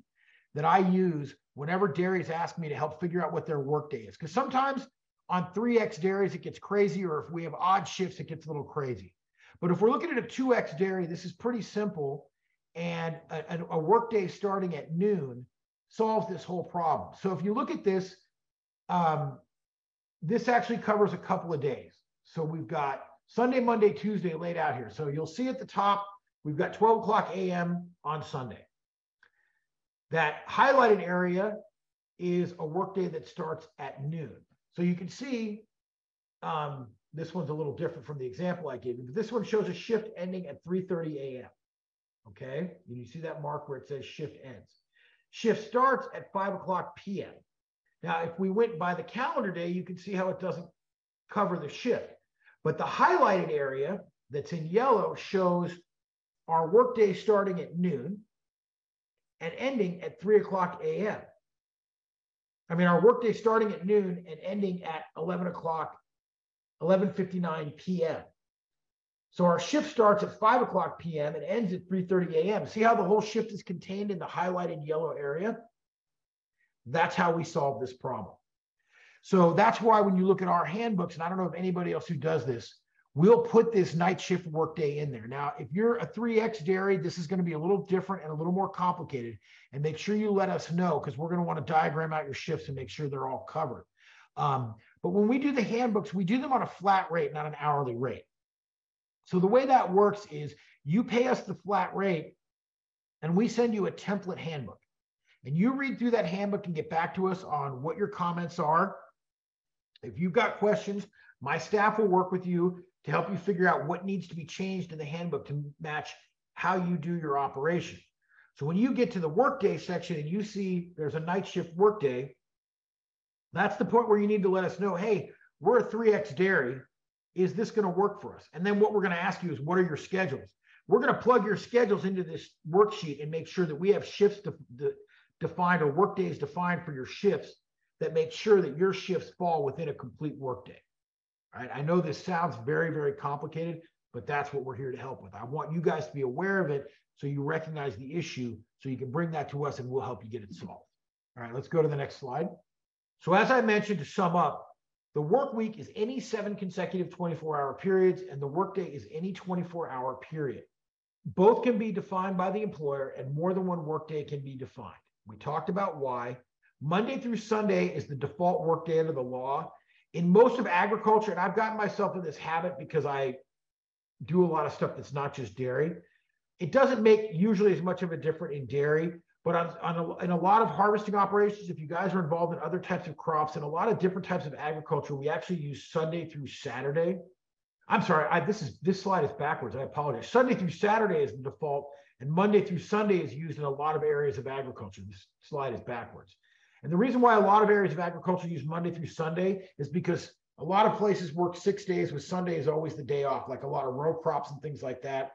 that I use whenever dairies ask me to help figure out what their workday is. Because sometimes on 3X dairies, it gets crazy, or if we have odd shifts, it gets a little crazy. But if we're looking at a 2X dairy, this is pretty simple. And a, a workday starting at noon solves this whole problem. So if you look at this, um, this actually covers a couple of days. So we've got Sunday, Monday, Tuesday laid out here. So you'll see at the top, we've got 12 o'clock a.m. on Sunday. That highlighted area is a workday that starts at noon. So you can see um, this one's a little different from the example I gave you, but this one shows a shift ending at 3.30 a.m. Okay, and you see that mark where it says shift ends. Shift starts at 5 o'clock p.m. Now, if we went by the calendar day, you can see how it doesn't cover the shift. But the highlighted area that's in yellow shows our workday starting at noon and ending at 3 o'clock a.m. I mean, our workday starting at noon and ending at 11 o'clock, 11.59 p.m. So our shift starts at 5 o'clock p.m. and ends at 3.30 a.m. See how the whole shift is contained in the highlighted yellow area? That's how we solve this problem. So that's why when you look at our handbooks, and I don't know if anybody else who does this, we'll put this night shift workday in there. Now, if you're a 3X dairy, this is going to be a little different and a little more complicated. And make sure you let us know because we're going to want to diagram out your shifts and make sure they're all covered. Um, but when we do the handbooks, we do them on a flat rate, not an hourly rate. So the way that works is you pay us the flat rate and we send you a template handbook. And you read through that handbook and get back to us on what your comments are. If you've got questions, my staff will work with you to help you figure out what needs to be changed in the handbook to match how you do your operation. So when you get to the workday section and you see there's a night shift workday, that's the point where you need to let us know, hey, we're a 3X dairy. Is this going to work for us? And then what we're going to ask you is, what are your schedules? We're going to plug your schedules into this worksheet and make sure that we have shifts de- de- defined or workdays defined for your shifts that make sure that your shifts fall within a complete workday. Right? I know this sounds very, very complicated, but that's what we're here to help with. I want you guys to be aware of it so you recognize the issue so you can bring that to us and we'll help you get it solved. All right, let's go to the next slide. So, as I mentioned, to sum up, the work week is any seven consecutive 24 hour periods, and the workday is any 24 hour period. Both can be defined by the employer, and more than one workday can be defined. We talked about why. Monday through Sunday is the default workday under the law, in most of agriculture, and I've gotten myself in this habit because I do a lot of stuff that's not just dairy. It doesn't make usually as much of a difference in dairy, but on, on a, in a lot of harvesting operations, if you guys are involved in other types of crops and a lot of different types of agriculture, we actually use Sunday through Saturday. I'm sorry, I, this is this slide is backwards. I apologize. Sunday through Saturday is the default, and Monday through Sunday is used in a lot of areas of agriculture. This slide is backwards. And the reason why a lot of areas of agriculture use Monday through Sunday is because a lot of places work six days with Sunday is always the day off, like a lot of row crops and things like that.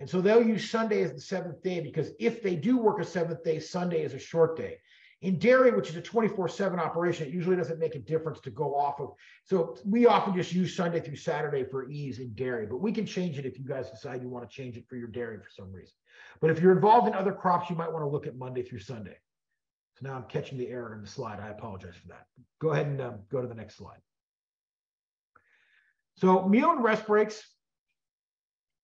And so they'll use Sunday as the seventh day because if they do work a seventh day, Sunday is a short day. In dairy, which is a 24 7 operation, it usually doesn't make a difference to go off of. So we often just use Sunday through Saturday for ease in dairy, but we can change it if you guys decide you want to change it for your dairy for some reason. But if you're involved in other crops, you might want to look at Monday through Sunday. So now I'm catching the error in the slide. I apologize for that. Go ahead and um, go to the next slide. So meal and rest breaks,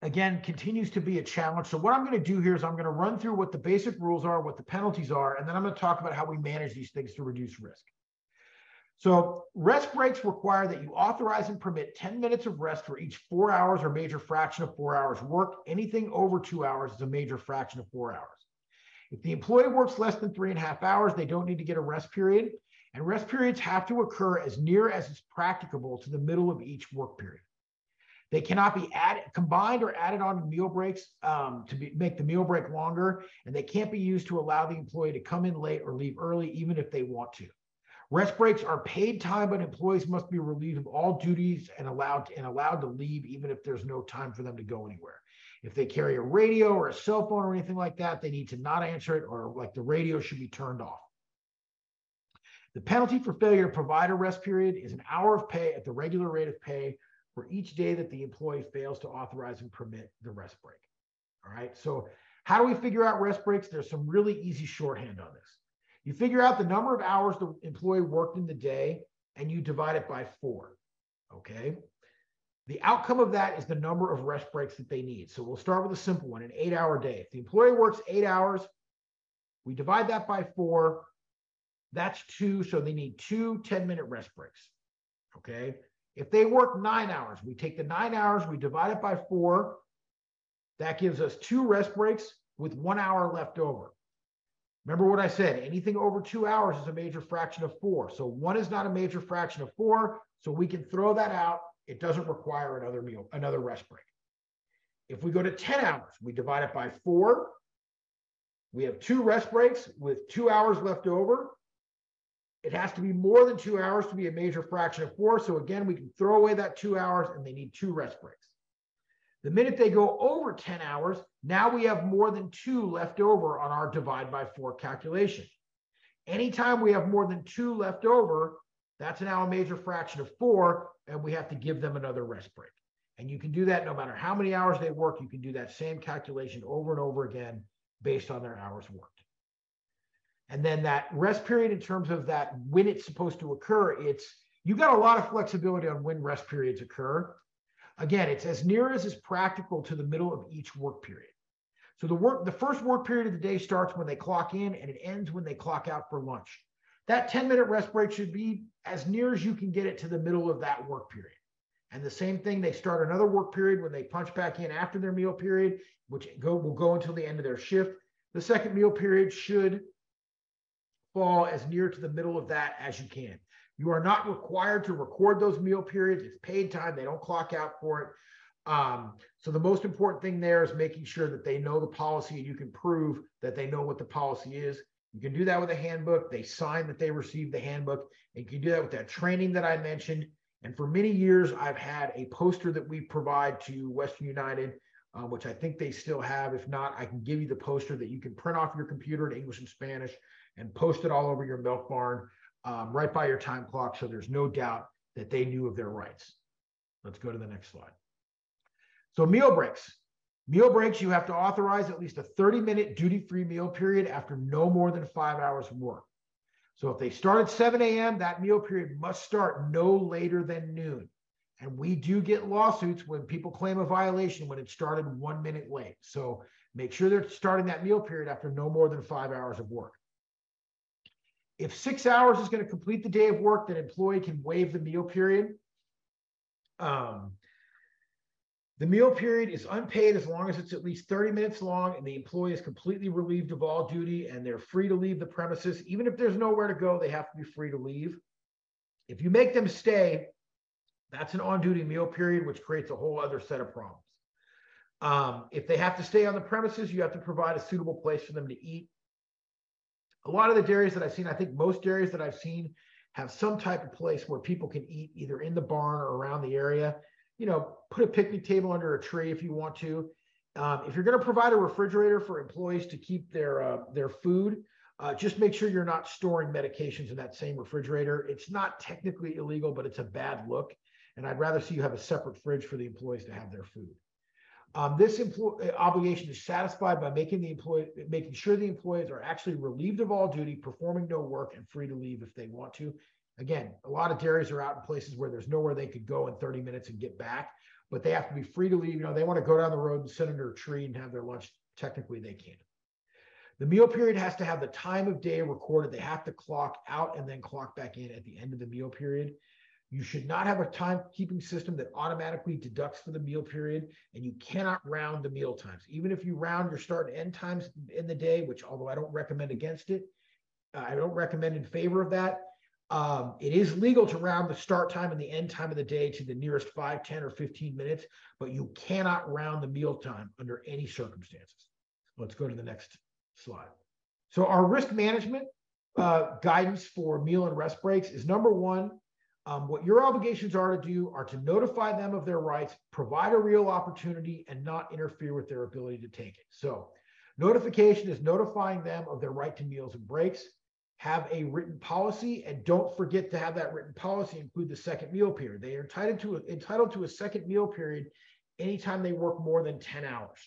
again, continues to be a challenge. So what I'm going to do here is I'm going to run through what the basic rules are, what the penalties are, and then I'm going to talk about how we manage these things to reduce risk. So rest breaks require that you authorize and permit 10 minutes of rest for each four hours or major fraction of four hours work. Anything over two hours is a major fraction of four hours. If the employee works less than three and a half hours, they don't need to get a rest period. And rest periods have to occur as near as is practicable to the middle of each work period. They cannot be added, combined or added on to meal breaks um, to be, make the meal break longer, and they can't be used to allow the employee to come in late or leave early, even if they want to. Rest breaks are paid time, but employees must be relieved of all duties and allowed and allowed to leave, even if there's no time for them to go anywhere. If they carry a radio or a cell phone or anything like that, they need to not answer it, or like the radio should be turned off. The penalty for failure to provide a rest period is an hour of pay at the regular rate of pay for each day that the employee fails to authorize and permit the rest break. All right. So, how do we figure out rest breaks? There's some really easy shorthand on this. You figure out the number of hours the employee worked in the day and you divide it by four. Okay. The outcome of that is the number of rest breaks that they need. So we'll start with a simple one an eight hour day. If the employee works eight hours, we divide that by four. That's two. So they need two 10 minute rest breaks. Okay. If they work nine hours, we take the nine hours, we divide it by four. That gives us two rest breaks with one hour left over. Remember what I said, anything over two hours is a major fraction of four. So one is not a major fraction of four. So we can throw that out. It doesn't require another meal, another rest break. If we go to 10 hours, we divide it by four. We have two rest breaks with two hours left over. It has to be more than two hours to be a major fraction of four. So again, we can throw away that two hours and they need two rest breaks. The minute they go over 10 hours, now we have more than two left over on our divide by four calculation. Anytime we have more than two left over, that's now a major fraction of four, and we have to give them another rest break. And you can do that no matter how many hours they work, you can do that same calculation over and over again based on their hours worked. And then that rest period in terms of that when it's supposed to occur, it's you got a lot of flexibility on when rest periods occur. Again, it's as near as is practical to the middle of each work period. So the work, the first work period of the day starts when they clock in and it ends when they clock out for lunch. That 10 minute rest break should be as near as you can get it to the middle of that work period. And the same thing, they start another work period when they punch back in after their meal period, which go, will go until the end of their shift. The second meal period should fall as near to the middle of that as you can. You are not required to record those meal periods. It's paid time. They don't clock out for it. Um, so the most important thing there is making sure that they know the policy and you can prove that they know what the policy is. You can do that with a handbook. They sign that they received the handbook. And you can do that with that training that I mentioned. And for many years, I've had a poster that we provide to Western United, uh, which I think they still have. If not, I can give you the poster that you can print off your computer in English and Spanish and post it all over your milk barn um, right by your time clock. So there's no doubt that they knew of their rights. Let's go to the next slide. So meal breaks. Meal breaks, you have to authorize at least a 30 minute duty free meal period after no more than five hours of work. So if they start at 7 a.m., that meal period must start no later than noon. And we do get lawsuits when people claim a violation when it started one minute late. So make sure they're starting that meal period after no more than five hours of work. If six hours is going to complete the day of work, then employee can waive the meal period. Um, the meal period is unpaid as long as it's at least 30 minutes long and the employee is completely relieved of all duty and they're free to leave the premises. Even if there's nowhere to go, they have to be free to leave. If you make them stay, that's an on duty meal period, which creates a whole other set of problems. Um, if they have to stay on the premises, you have to provide a suitable place for them to eat a lot of the dairies that I've seen, I think most dairies that I've seen have some type of place where people can eat either in the barn or around the area. You know, put a picnic table under a tree if you want to. Um, if you're going to provide a refrigerator for employees to keep their uh, their food, uh, just make sure you're not storing medications in that same refrigerator. It's not technically illegal, but it's a bad look. And I'd rather see you have a separate fridge for the employees to have their food. Um, this employee obligation is satisfied by making the employee making sure the employees are actually relieved of all duty, performing no work, and free to leave if they want to. Again, a lot of dairies are out in places where there's nowhere they could go in 30 minutes and get back, but they have to be free to leave. You know, they want to go down the road and sit under a tree and have their lunch. Technically, they can. The meal period has to have the time of day recorded. They have to clock out and then clock back in at the end of the meal period. You should not have a timekeeping system that automatically deducts for the meal period, and you cannot round the meal times. Even if you round your start and end times in the day, which although I don't recommend against it, uh, I don't recommend in favor of that. Um, it is legal to round the start time and the end time of the day to the nearest 5, 10, or 15 minutes, but you cannot round the meal time under any circumstances. Let's go to the next slide. So our risk management uh, guidance for meal and rest breaks is number one, um, what your obligations are to do are to notify them of their rights, provide a real opportunity, and not interfere with their ability to take it. So, notification is notifying them of their right to meals and breaks. Have a written policy, and don't forget to have that written policy include the second meal period. They are entitled to entitled to a second meal period anytime they work more than 10 hours.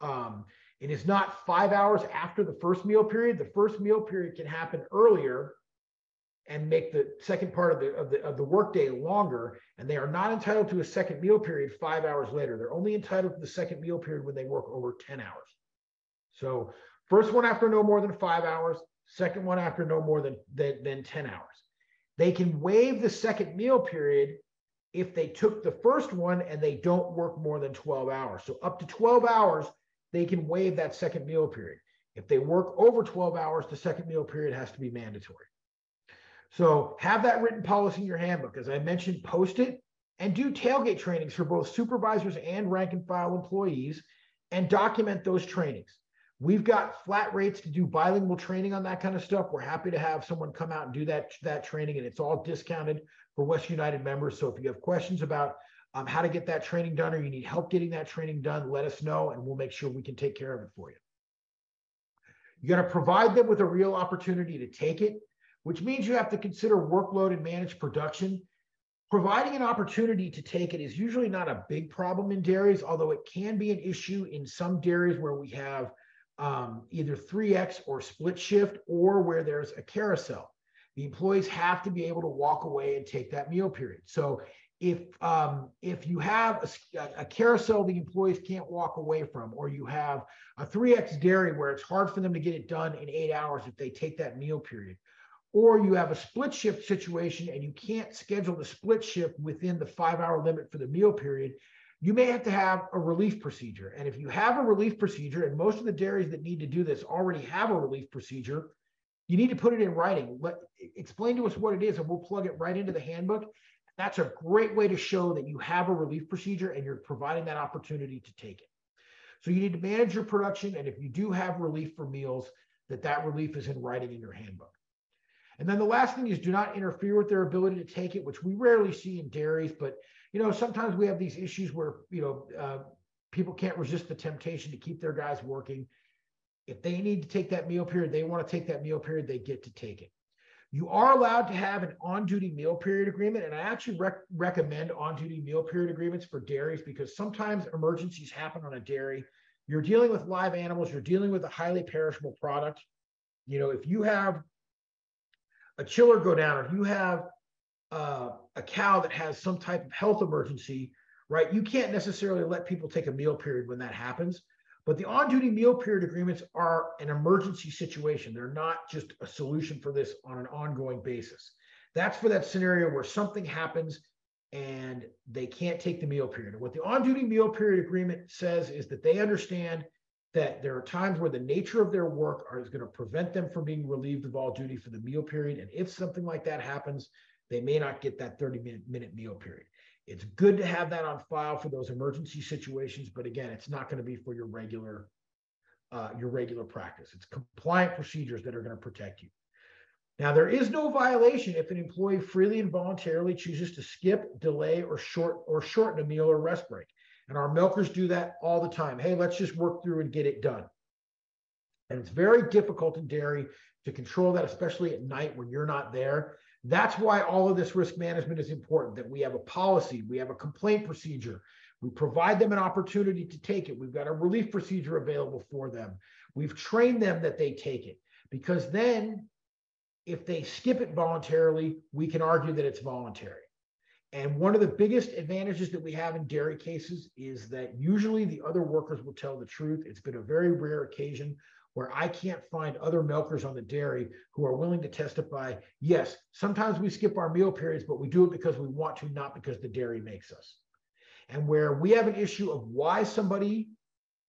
Um, it is not five hours after the first meal period. The first meal period can happen earlier and make the second part of the of the of the workday longer, and they are not entitled to a second meal period five hours later. They're only entitled to the second meal period when they work over 10 hours. So first one after no more than five hours, second one after no more than, than, than 10 hours. They can waive the second meal period if they took the first one and they don't work more than 12 hours. So up to 12 hours, they can waive that second meal period. If they work over 12 hours, the second meal period has to be mandatory. So have that written policy in your handbook. As I mentioned, post it and do tailgate trainings for both supervisors and rank and file employees and document those trainings. We've got flat rates to do bilingual training on that kind of stuff. We're happy to have someone come out and do that, that training, and it's all discounted for Western United members. So if you have questions about um, how to get that training done or you need help getting that training done, let us know and we'll make sure we can take care of it for you. You got to provide them with a real opportunity to take it which means you have to consider workload and manage production. Providing an opportunity to take it is usually not a big problem in dairies, although it can be an issue in some dairies where we have um, either 3X or split shift or where there's a carousel. The employees have to be able to walk away and take that meal period. So if um, if you have a, a, carousel the employees can't walk away from, or you have a 3X dairy where it's hard for them to get it done in eight hours if they take that meal period, or you have a split shift situation and you can't schedule the split shift within the five hour limit for the meal period, you may have to have a relief procedure. And if you have a relief procedure, and most of the dairies that need to do this already have a relief procedure, you need to put it in writing. Let explain to us what it is, and we'll plug it right into the handbook. That's a great way to show that you have a relief procedure and you're providing that opportunity to take it. So you need to manage your production, and if you do have relief for meals, that that relief is in writing in your handbook. And then the last thing is do not interfere with their ability to take it, which we rarely see in dairies. But you know, sometimes we have these issues where you know uh, people can't resist the temptation to keep their guys working. If they need to take that meal period, they want to take that meal period, they get to take it. You are allowed to have an on-duty meal period agreement, and I actually rec- recommend on-duty meal period agreements for dairies because sometimes emergencies happen on a dairy. You're dealing with live animals, you're dealing with a highly perishable product. You know, if you have a chiller go down, or if you have uh, a cow that has some type of health emergency, right? You can't necessarily let people take a meal period when that happens. But the on duty meal period agreements are an emergency situation. They're not just a solution for this on an ongoing basis. That's for that scenario where something happens and they can't take the meal period. What the on duty meal period agreement says is that they understand that there are times where the nature of their work is going to prevent them from being relieved of all duty for the meal period. And if something like that happens, they may not get that 30 minute, minute meal period. It's good to have that on file for those emergency situations, but again, it's not going to be for your regular uh, your regular practice. It's compliant procedures that are going to protect you. Now, there is no violation if an employee freely and voluntarily chooses to skip, delay, or short or shorten a meal or rest break. And our milkers do that all the time. Hey, let's just work through and get it done. And it's very difficult in dairy to control that, especially at night when you're not there. That's why all of this risk management is important that we have a policy, we have a complaint procedure, we provide them an opportunity to take it. We've got a relief procedure available for them. We've trained them that they take it because then if they skip it voluntarily, we can argue that it's voluntary. And one of the biggest advantages that we have in dairy cases is that usually the other workers will tell the truth. It's been a very rare occasion where I can't find other milkers on the dairy who are willing to testify. Yes, sometimes we skip our meal periods, but we do it because we want to, not because the dairy makes us. And where we have an issue of why somebody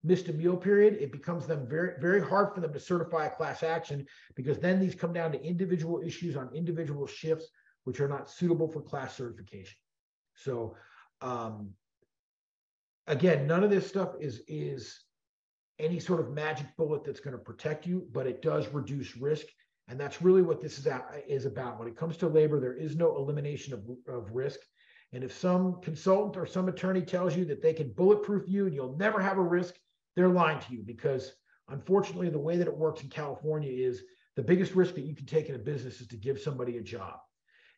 missed a meal period, it becomes them very, very hard for them to certify a class action because then these come down to individual issues on individual shifts, which are not suitable for class certification. So um, again, none of this stuff is is any sort of magic bullet that's going to protect you, but it does reduce risk. And that's really what this is, at, is about. When it comes to labor, there is no elimination of, of risk. And if some consultant or some attorney tells you that they can bulletproof you and you'll never have a risk, they're lying to you because unfortunately, the way that it works in California is the biggest risk that you can take in a business is to give somebody a job.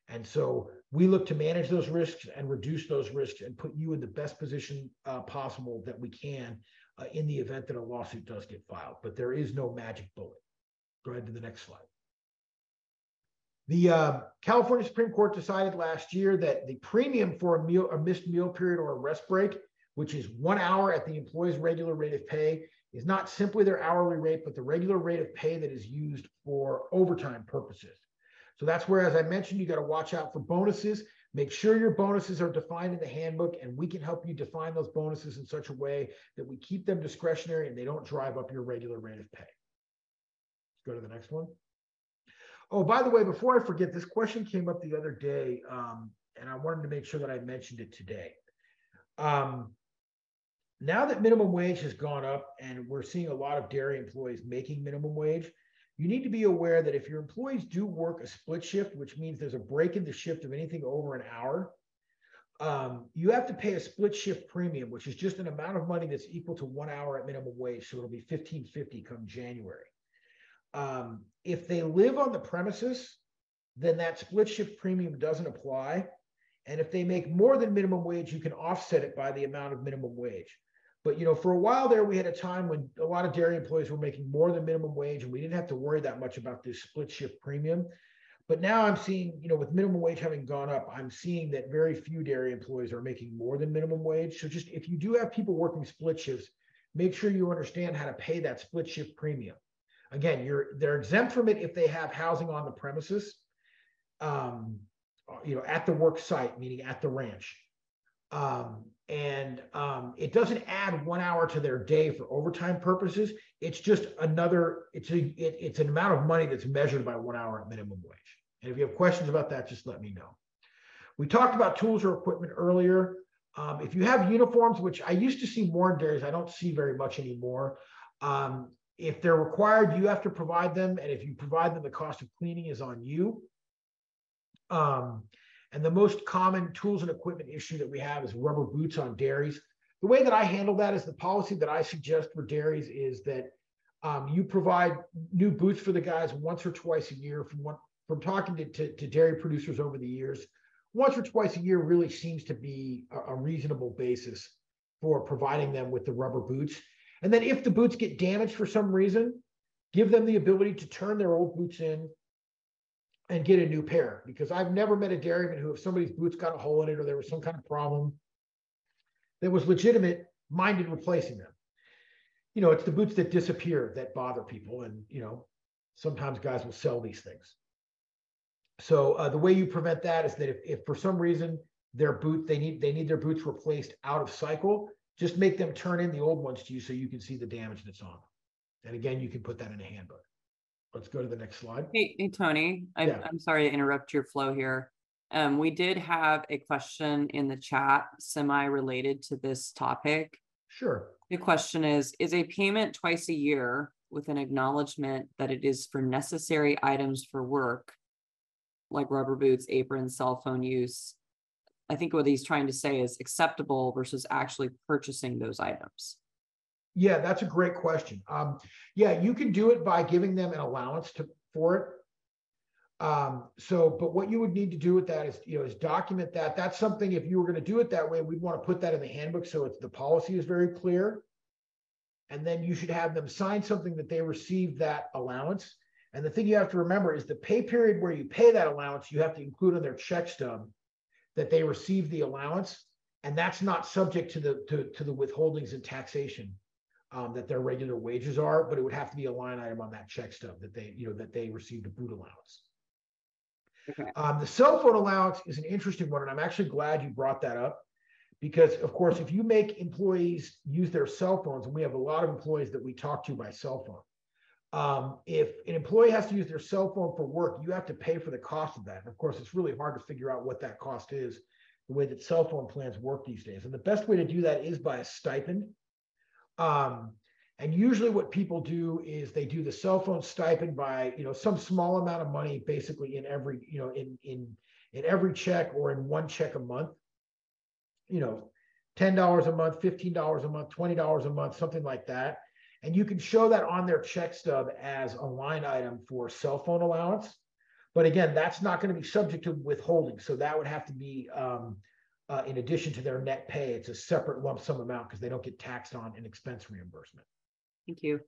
And so we look to manage those risks and reduce those risks and put you in the best position uh, possible that we can uh, in the event that a lawsuit does get filed. But there is no magic bullet. Go ahead to the next slide. The uh, California Supreme Court decided last year that the premium for a meal, a missed meal period or a rest break, which is one hour at the employee's regular rate of pay, is not simply their hourly rate, but the regular rate of pay that is used for overtime purposes. So that's where, as I mentioned, you got to watch out for bonuses. Make sure your bonuses are defined in the handbook, and we can help you define those bonuses in such a way that we keep them discretionary and they don't drive up your regular rate of pay. Go to the next one. Oh, by the way, before I forget, this question came up the other day, um, and I wanted to make sure that I mentioned it today. Um, now that minimum wage has gone up and we're seeing a lot of dairy employees making minimum wage, you need to be aware that if your employees do work a split shift, which means there's a break in the shift of anything over an hour, um, you have to pay a split shift premium, which is just an amount of money that's equal to one hour at minimum wage. So it'll be 1550 come January. Um, if they live on the premises, then that split shift premium doesn't apply. And if they make more than minimum wage, you can offset it by the amount of minimum wage. But you know, for a while there, we had a time when a lot of dairy employees were making more than minimum wage, and we didn't have to worry that much about this split shift premium. But now I'm seeing, you know, with minimum wage having gone up, I'm seeing that very few dairy employees are making more than minimum wage. So just if you do have people working split shifts, make sure you understand how to pay that split shift premium. Again, you're they're exempt from it if they have housing on the premises, um, you know, at the work site, meaning at the ranch. Um, and um, it doesn't add one hour to their day for overtime purposes. It's just another. It's a it, it's an amount of money that's measured by one hour at minimum wage. And if you have questions about that, just let me know. We talked about tools or equipment earlier. Um, if you have uniforms, which I used to see more in dairies, I don't see very much anymore. Um, if they're required, you have to provide them, and if you provide them, the cost of cleaning is on you. Um, and the most common tools and equipment issue that we have is rubber boots on dairies. The way that I handle that is the policy that I suggest for dairies is that um, you provide new boots for the guys once or twice a year. From from talking to, to, to, dairy producers over the years, once or twice a year really seems to be a, a reasonable basis for providing them with the rubber boots. And then if the boots get damaged for some reason, give them the ability to turn their old boots in, and get a new pair because I've never met a dairyman who, if somebody's boots got a hole in it or there was some kind of problem, that was legitimate, minded replacing them. You know, it's the boots that disappear that bother people, and you know, sometimes guys will sell these things. So uh, the way you prevent that is that if, if for some reason their boot they need they need their boots replaced out of cycle, just make them turn in the old ones to you so you can see the damage that's on them. And again, you can put that in a handbook. Let's go to the next slide. Hey, hey Tony, I'm, yeah. I'm sorry to interrupt your flow here. Um, we did have a question in the chat semi related to this topic. Sure. The question is Is a payment twice a year with an acknowledgement that it is for necessary items for work, like rubber boots, aprons, cell phone use, I think what he's trying to say is acceptable versus actually purchasing those items. Yeah, that's a great question. Um, yeah, you can do it by giving them an allowance to for it. Um, so, but what you would need to do with that is, you know, is document that. That's something if you were going to do it that way, we'd want to put that in the handbook so it's the policy is very clear. And then you should have them sign something that they received that allowance. And the thing you have to remember is the pay period where you pay that allowance, you have to include on their check stub that they received the allowance. And that's not subject to the to, to the withholdings and taxation um, that their regular wages are, but it would have to be a line item on that check stub that they, you know, that they received a boot allowance. Okay. Um, the cell phone allowance is an interesting one, and I'm actually glad you brought that up because, of course, if you make employees use their cell phones, and we have a lot of employees that we talk to by cell phone, um, if an employee has to use their cell phone for work, you have to pay for the cost of that. And of course, it's really hard to figure out what that cost is the way that cell phone plans work these days. And the best way to do that is by a stipend. Um, and usually what people do is they do the cell phone stipend by, you know, some small amount of money basically in every, you know, in in in every check or in one check a month. You know, $10 a month, $15 a month, $20 a month, something like that. And you can show that on their check stub as a line item for cell phone allowance. But again, that's not going to be subject to withholding. So that would have to be um, uh, in addition to their net pay. It's a separate lump sum amount because they don't get taxed on an expense reimbursement. Thank you.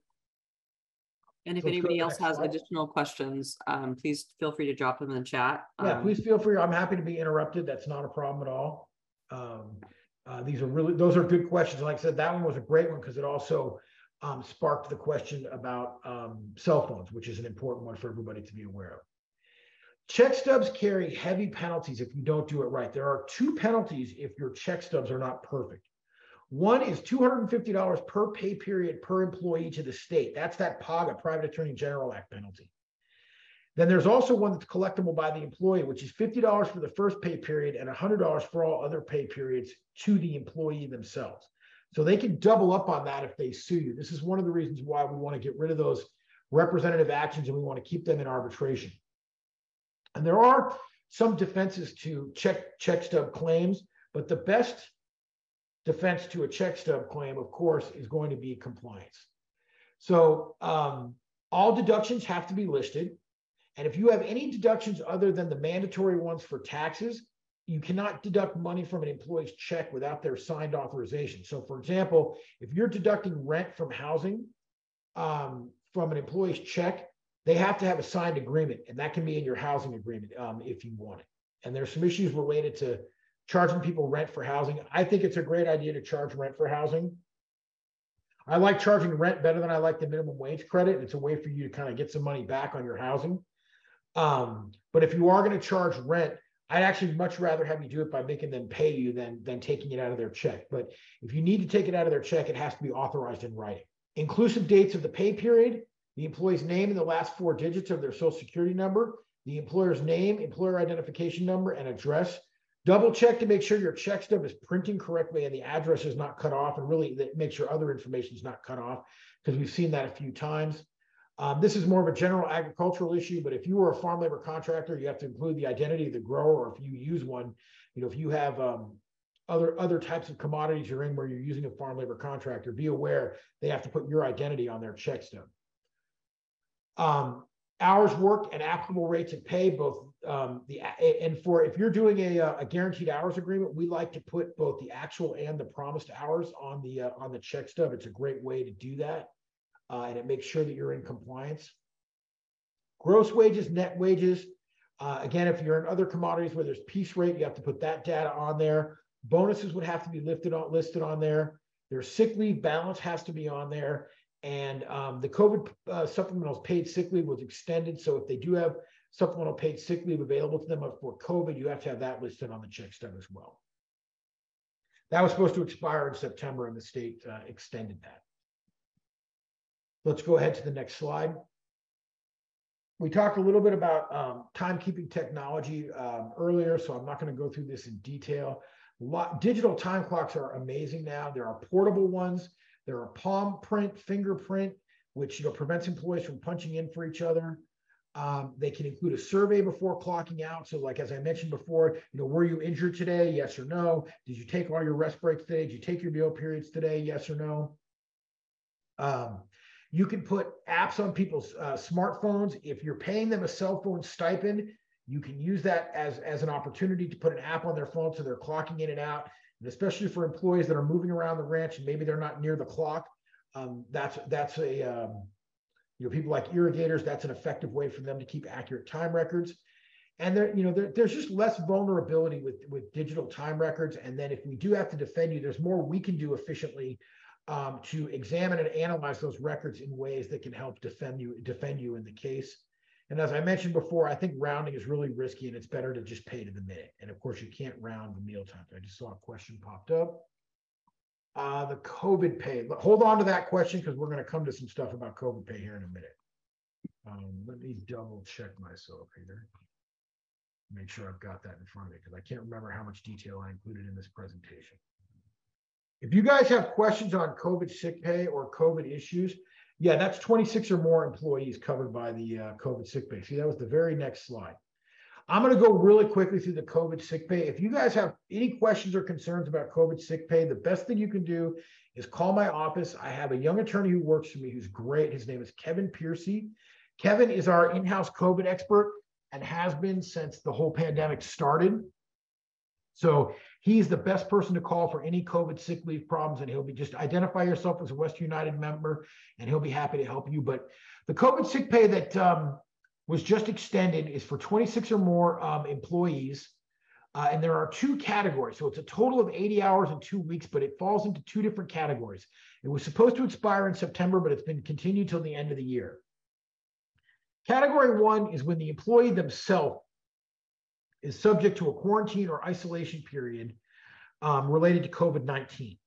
And if So let's go to anybody else has slide. additional questions, um, please feel free to drop them in the chat. Yeah, Um, please feel free. I'm happy to be interrupted. That's not a problem at all. Um, uh, these are really, those are good questions. Like I said, that one was a great one because it also um, sparked the question about um, cell phones, which is an important one for everybody to be aware of. Check stubs carry heavy penalties if you don't do it right. There are two penalties if your check stubs are not perfect. One is $250 per pay period per employee to the state. That's that PAGA, Private Attorney General Act penalty. Then there's also one that's collectible by the employee, which is $50 for the first pay period and $100 for all other pay periods to the employee themselves. So they can double up on that if they sue you. This is one of the reasons why we want to get rid of those representative actions and we want to keep them in arbitration. And there are some defenses to check check stub claims, but the best defense to a check stub claim, of course, is going to be compliance. So um, all deductions have to be listed. And if you have any deductions other than the mandatory ones for taxes, you cannot deduct money from an employee's check without their signed authorization. So, for example, if you're deducting rent from housing um, from an employee's check, they have to have a signed agreement, and that can be in your housing agreement um, if you want it. And there's some issues related to charging people rent for housing. I think it's a great idea to charge rent for housing. I like charging rent better than I like the minimum wage credit. It's a way for you to kind of get some money back on your housing. Um, but if you are going to charge rent, I'd actually much rather have you do it by making them pay you than than taking it out of their check. But if you need to take it out of their check, it has to be authorized in writing. Inclusive dates of the pay period, the employee's name and the last four digits of their social security number, the employer's name, employer identification number, and address. Double check to make sure your check stub is printing correctly and the address is not cut off, and really that make sure other information is not cut off because we've seen that a few times. Um, this is more of a general agricultural issue, but if you are a farm labor contractor, you have to include the identity of the grower, or if you use one, you know, if you have um, other other types of commodities you're in where you're using a farm labor contractor, be aware they have to put your identity on their check stub. Um, hours worked and applicable rates of pay, both um, the and for if you're doing a, a guaranteed hours agreement, we like to put both the actual and the promised hours on the uh, on the check stub. It's a great way to do that uh, and it makes sure that you're in compliance. Gross wages, net wages. Uh, again, if you're in other commodities where there's piece rate, you have to put that data on there. Bonuses would have to be lifted on, listed on there. Their sick leave balance has to be on there. And um, the COVID uh, supplemental paid sick leave was extended. So if they do have supplemental paid sick leave available to them for COVID, you have to have that listed on the check stub as well. That was supposed to expire in September, and the state uh, extended that. Let's go ahead to the next slide. We talked a little bit about um, timekeeping technology um, earlier, so I'm not going to go through this in detail. Lot, digital time clocks are amazing now. There are portable ones. There are palm print, fingerprint, which you know prevents employees from punching in for each other. Um, they can include a survey before clocking out. So, like as I mentioned before, you know, were you injured today? Yes or no. Did you take all your rest breaks today? Did you take your meal periods today? Yes or no. Um, you can put apps on people's uh, smartphones. If you're paying them a cell phone stipend, you can use that as, as an opportunity to put an app on their phone so they're clocking in and out. And especially for employees that are moving around the ranch and maybe they're not near the clock, um, that's that's a um, you know people like irrigators. That's an effective way for them to keep accurate time records. And there, you know, there, there's just less vulnerability with with digital time records. And then if we do have to defend you, there's more we can do efficiently um, to examine and analyze those records in ways that can help defend you defend you in the case. And as I mentioned before, I think rounding is really risky and it's better to just pay to the minute. And of course, you can't round the meal times. I just saw a question popped up. Uh, the COVID pay. Hold on to that question because we're going to come to some stuff about COVID pay here in a minute. Um, let me double check myself here. Make sure I've got that in front of me because I can't remember how much detail I included in this presentation. If you guys have questions on COVID sick pay or COVID issues, yeah, that's 26 or more employees covered by the uh, COVID sick pay. See, that was the very next slide. I'm going to go really quickly through the COVID sick pay. If you guys have any questions or concerns about COVID sick pay, the best thing you can do is call my office. I have a young attorney who works for me who's great. His name is Kevin Piercy. Kevin is our in house COVID expert and has been since the whole pandemic started. So he's the best person to call for any COVID sick leave problems. And he'll be just identify yourself as a Western United member and he'll be happy to help you. But the COVID sick pay that um, was just extended is for 26 or more um, employees. Uh, and there are two categories. So it's a total of 80 hours in two weeks, but it falls into two different categories. It was supposed to expire in September, but it's been continued till the end of the year. Category one is when the employee themselves is subject to a quarantine or isolation period um, related to COVID 19.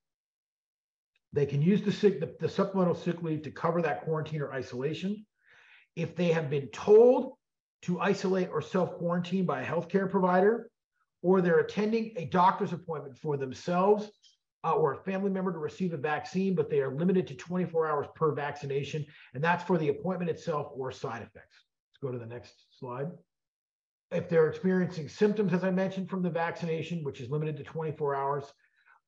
They can use the, the, the supplemental sick leave to cover that quarantine or isolation. If they have been told to isolate or self quarantine by a healthcare provider, or they're attending a doctor's appointment for themselves uh, or a family member to receive a vaccine, but they are limited to 24 hours per vaccination, and that's for the appointment itself or side effects. Let's go to the next slide if they're experiencing symptoms, as I mentioned, from the vaccination, which is limited to 24 hours,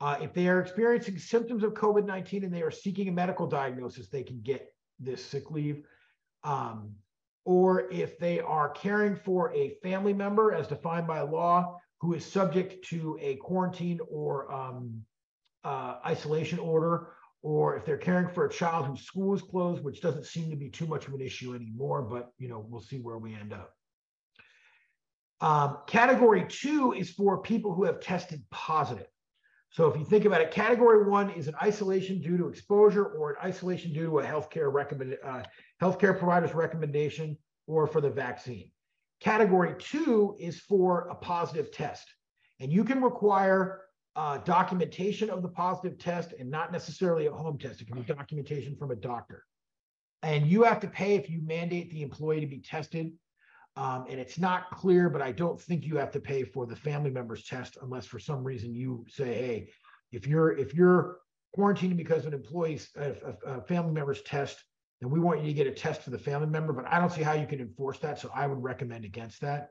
uh, if they are experiencing symptoms of COVID 19 and they are seeking a medical diagnosis, they can get this sick leave. Um, or if they are caring for a family member as defined by law who is subject to a quarantine or um, uh, isolation order, or if they're caring for a child whose school is closed, which doesn't seem to be too much of an issue anymore, but you know we'll see where we end up. Um, category two is for people who have tested positive. So if you think about it, category one is an isolation due to exposure or an isolation due to a healthcare recommend, uh, healthcare provider's recommendation or for the vaccine. Category two is for a positive test. And you can require uh, documentation of the positive test and not necessarily a home test. It can be documentation from a doctor. And you have to pay if you mandate the employee to be tested um, and it's not clear, but I don't think you have to pay for the family member's test unless for some reason you say, hey, if you're if you're quarantining because of an employee's a, a, family member's test, then we want you to get a test for the family member. But I don't see how you can enforce that, so I would recommend against that.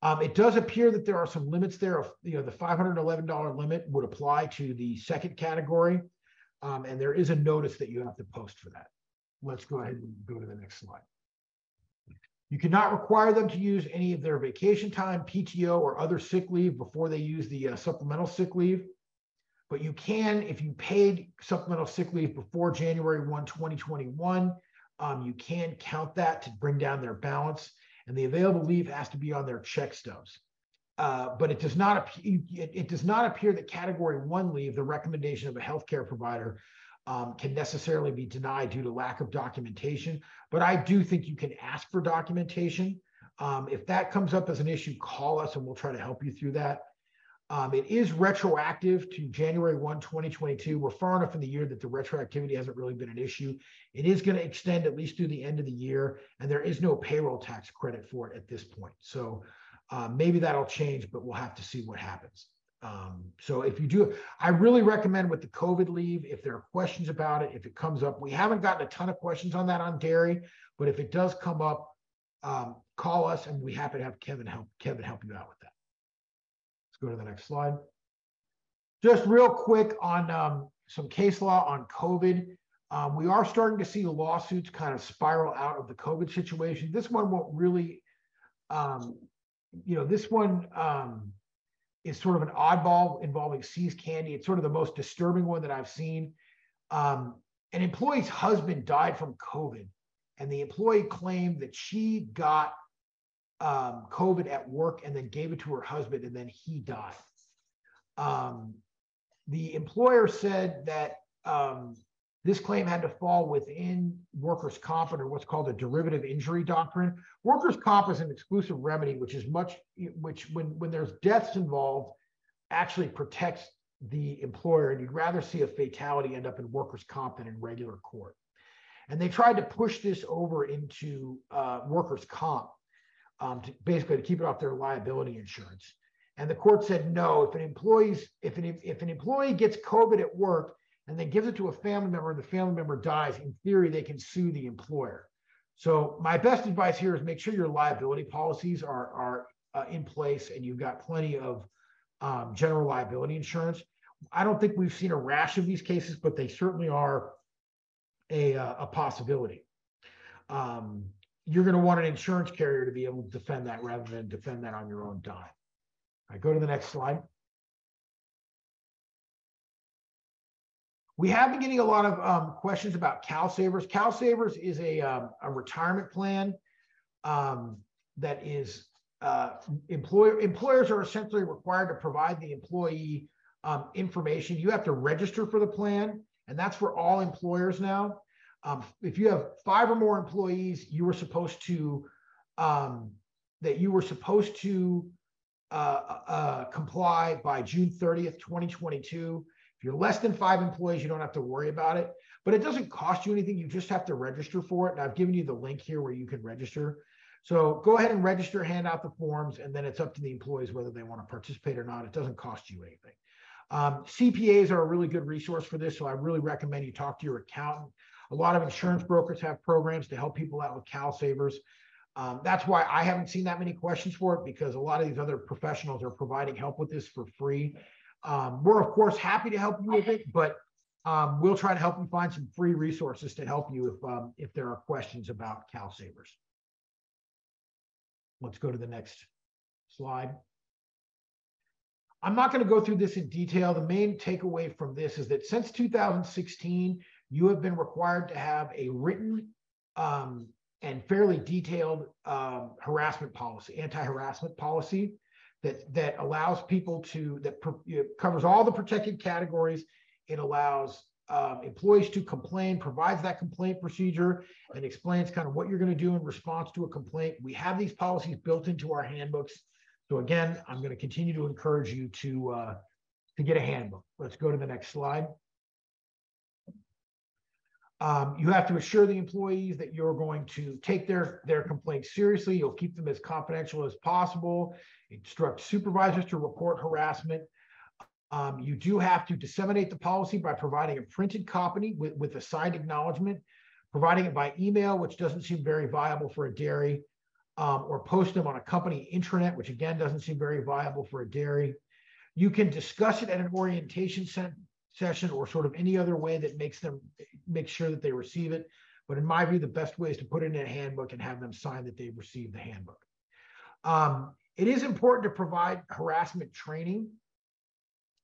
Um, it does appear that there are some limits there. Of, you know, the $511 limit would apply to the second category, um, and there is a notice that you have to post for that. Let's go ahead and go to the next slide. You cannot require them to use any of their vacation time, PTO, or other sick leave before they use the uh, supplemental sick leave. But you can, if you paid supplemental sick leave before January 1, 2021, um, you can count that to bring down their balance. And the available leave has to be on their check stubs. Uh, but it does not it, it does not appear that category one leave, the recommendation of a healthcare provider, um, can necessarily be denied due to lack of documentation. But I do think you can ask for documentation. Um, if that comes up as an issue, call us and we'll try to help you through that. Um, it is retroactive to January 1, 2022. We're far enough in the year that the retroactivity hasn't really been an issue. It is going to extend at least through the end of the year, and there is no payroll tax credit for it at this point. So uh, maybe that'll change, but we'll have to see what happens. Um, so if you do, I really recommend with the COVID leave, if there are questions about it, if it comes up, we haven't gotten a ton of questions on that on dairy, but if it does come up, um, call us and we happy to have Kevin help Kevin help you out with that. Let's go to the next slide. Just real quick on um, some case law on COVID. Um, we are starting to see lawsuits kind of spiral out of the COVID situation. This one won't really, um, you know, this one um, is sort of an oddball involving See's Candy. It's sort of the most disturbing one that I've seen. Um, an employee's husband died from COVID, and the employee claimed that she got um, COVID at work and then gave it to her husband, and then he died. Um, the employer said that um, this claim had to fall within workers' comp or what's called a derivative injury doctrine. Workers' comp is an exclusive remedy, which is much, which when when there's deaths involved, actually protects the employer. And you'd rather see a fatality end up in workers' comp than in regular court. And they tried to push this over into uh, workers' comp um, to basically to keep it off their liability insurance. And the court said no. If an employee's if an if an employee gets COVID at work and then gives it to a family member and the family member dies, in theory they can sue the employer. So my best advice here is make sure your liability policies are are uh, in place and you've got plenty of um, general liability insurance. I don't think we've seen a rash of these cases, but they certainly are a, uh, a possibility. Um, you're going to want an insurance carrier to be able to defend that rather than defend that on your own dime. I right, go to the next slide. We have been getting a lot of um, questions about CalSavers. CalSavers is a, um, a retirement plan um, that is uh, employer employers are essentially required to provide the employee um, information. You have to register for the plan, and that's for all employers now. Um, if you have five or more employees, you were supposed to um, that you were supposed to uh, uh, comply by June 30th, 2022. If you're less than five employees, you don't have to worry about it, but it doesn't cost you anything. You just have to register for it. And I've given you the link here where you can register. So go ahead and register, hand out the forms, and then it's up to the employees whether they want to participate or not. It doesn't cost you anything. Um, CPAs are a really good resource for this. So I really recommend you talk to your accountant. A lot of insurance brokers have programs to help people out with CalSavers. Um, that's why I haven't seen that many questions for it because a lot of these other professionals are providing help with this for free. Um, we're of course happy to help you with it, but um, we'll try to help you find some free resources to help you if um, if there are questions about CalSavers. Let's go to the next slide. I'm not going to go through this in detail. The main takeaway from this is that since 2016, you have been required to have a written um, and fairly detailed um, harassment policy, anti-harassment policy that that allows people to that covers all the protected categories. It allows um, employees to complain, provides that complaint procedure, and explains kind of what you're going to do in response to a complaint. We have these policies built into our handbooks. So again, I'm going to continue to encourage you to uh, to get a handbook. Let's go to the next slide. Um, you have to assure the employees that you're going to take their, their complaints seriously. You'll keep them as confidential as possible. Instruct supervisors to report harassment. Um, you do have to disseminate the policy by providing a printed copy with, with a signed acknowledgement, providing it by email, which doesn't seem very viable for a dairy, um, or post them on a company intranet, which again doesn't seem very viable for a dairy. You can discuss it at an orientation session or sort of any other way that makes them make sure that they receive it. But in my view, the best way is to put it in a handbook and have them sign that they've received the handbook. Um, it is important to provide harassment training,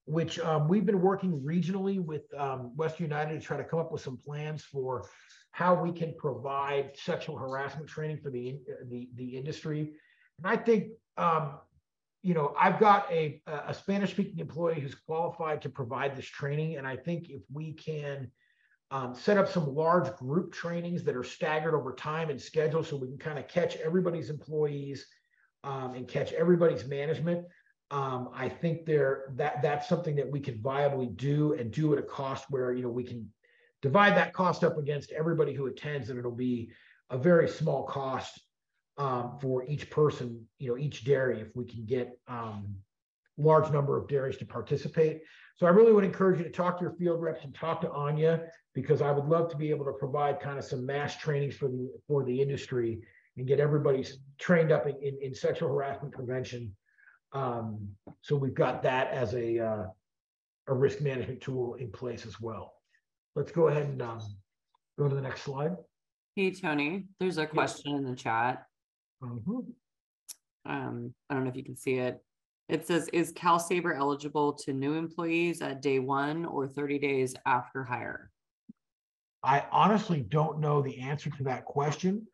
which um, we've been working regionally with um, Western United to try to come up with some plans for how we can provide sexual harassment training for the the, the industry. And I think um, you know, I've got a, a Spanish speaking employee who's qualified to provide this training. And I think if we can um, set up some large group trainings that are staggered over time and schedule so we can kind of catch everybody's employees um, and catch everybody's management. Um, I think there that that's something that we can viably do and do at a cost where you know we can divide that cost up against everybody who attends and it'll be a very small cost um, for each person, you know, each dairy, if we can get um, large number of dairies to participate. So I really would encourage you to talk to your field reps and talk to Anja because I would love to be able to provide kind of some mass trainings for the for the industry and get everybody trained up in, in, in sexual harassment prevention. Um, so we've got that as a uh, a risk management tool in place as well. Let's go ahead and um, go to the next slide. Hey, Tony, there's a question in the chat. Mhm. Um, I don't know if you can see it. It says, is CalSaver eligible to new employees at day one or thirty days after hire? I honestly don't know the answer to that question.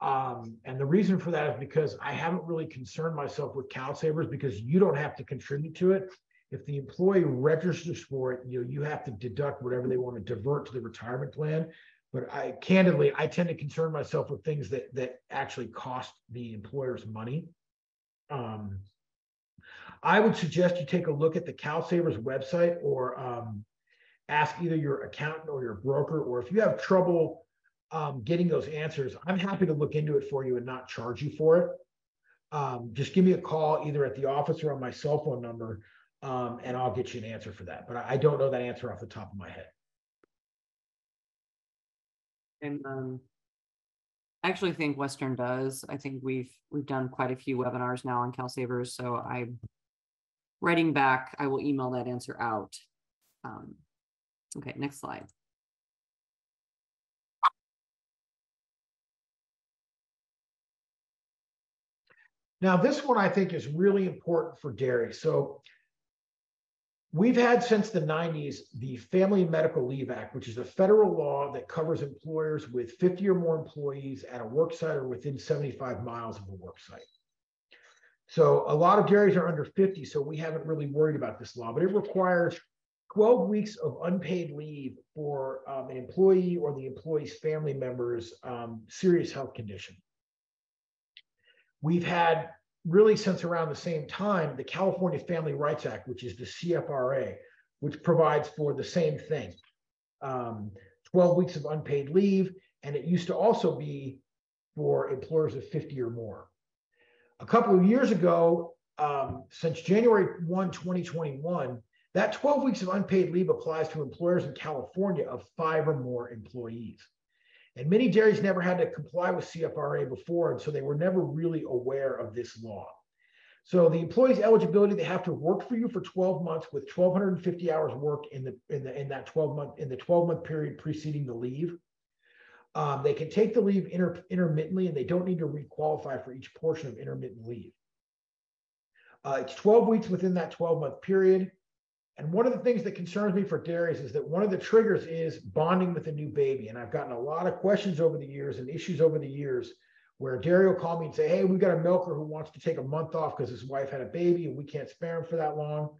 Um, and the reason for that is because I haven't really concerned myself with CalSavers because you don't have to contribute to it. If the employee registers for it, you know, you have to deduct whatever they want to divert to the retirement plan. But I candidly, I tend to concern myself with things that that actually cost the employers money. Um, I would suggest you take a look at the CalSavers website or um, ask either your accountant or your broker, or if you have trouble um, getting those answers, I'm happy to look into it for you and not charge you for it. Um, just give me a call either at the office or on my cell phone number, um, and I'll get you an answer for that. But I, don't know that answer off the top of my head. And um, I actually think Western does. I think we've we've done quite a few webinars now on CalSavers, so I'm writing back. I will email that answer out. Um, okay, next slide. Now, this one I think is really important for dairy. So we've had since the 90s the Family Medical Leave Act, which is a federal law that covers employers with 50 or more employees at a work site or within 75 miles of a work site. So a lot of dairies are under 50, so we haven't really worried about this law, but it requires 12 weeks of unpaid leave for um, an employee or the employee's family member's um, serious health condition. We've had really since around the same time the California Family Rights Act, which is the CFRA, which provides for the same thing um, 12 weeks of unpaid leave. And it used to also be for employers of 50 or more. A couple of years ago, um, since January 1, 2021, that 12 weeks of unpaid leave applies to employers in California of five or more employees. And many dairies never had to comply with CFRA before, and so they were never really aware of this law. So the employee's eligibility, they have to work for you for 12 months with 1,250 hours work in the in the in that 12 month in the 12 month period preceding the leave. Um, they can take the leave inter, intermittently, and they don't need to requalify for each portion of intermittent leave. Uh, it's 12 weeks within that 12 month period. And one of the things that concerns me for dairies is that one of the triggers is bonding with a new baby. And I've gotten a lot of questions over the years and issues over the years where dairy will call me and say, Hey, we've got a milker who wants to take a month off because his wife had a baby and we can't spare him for that long.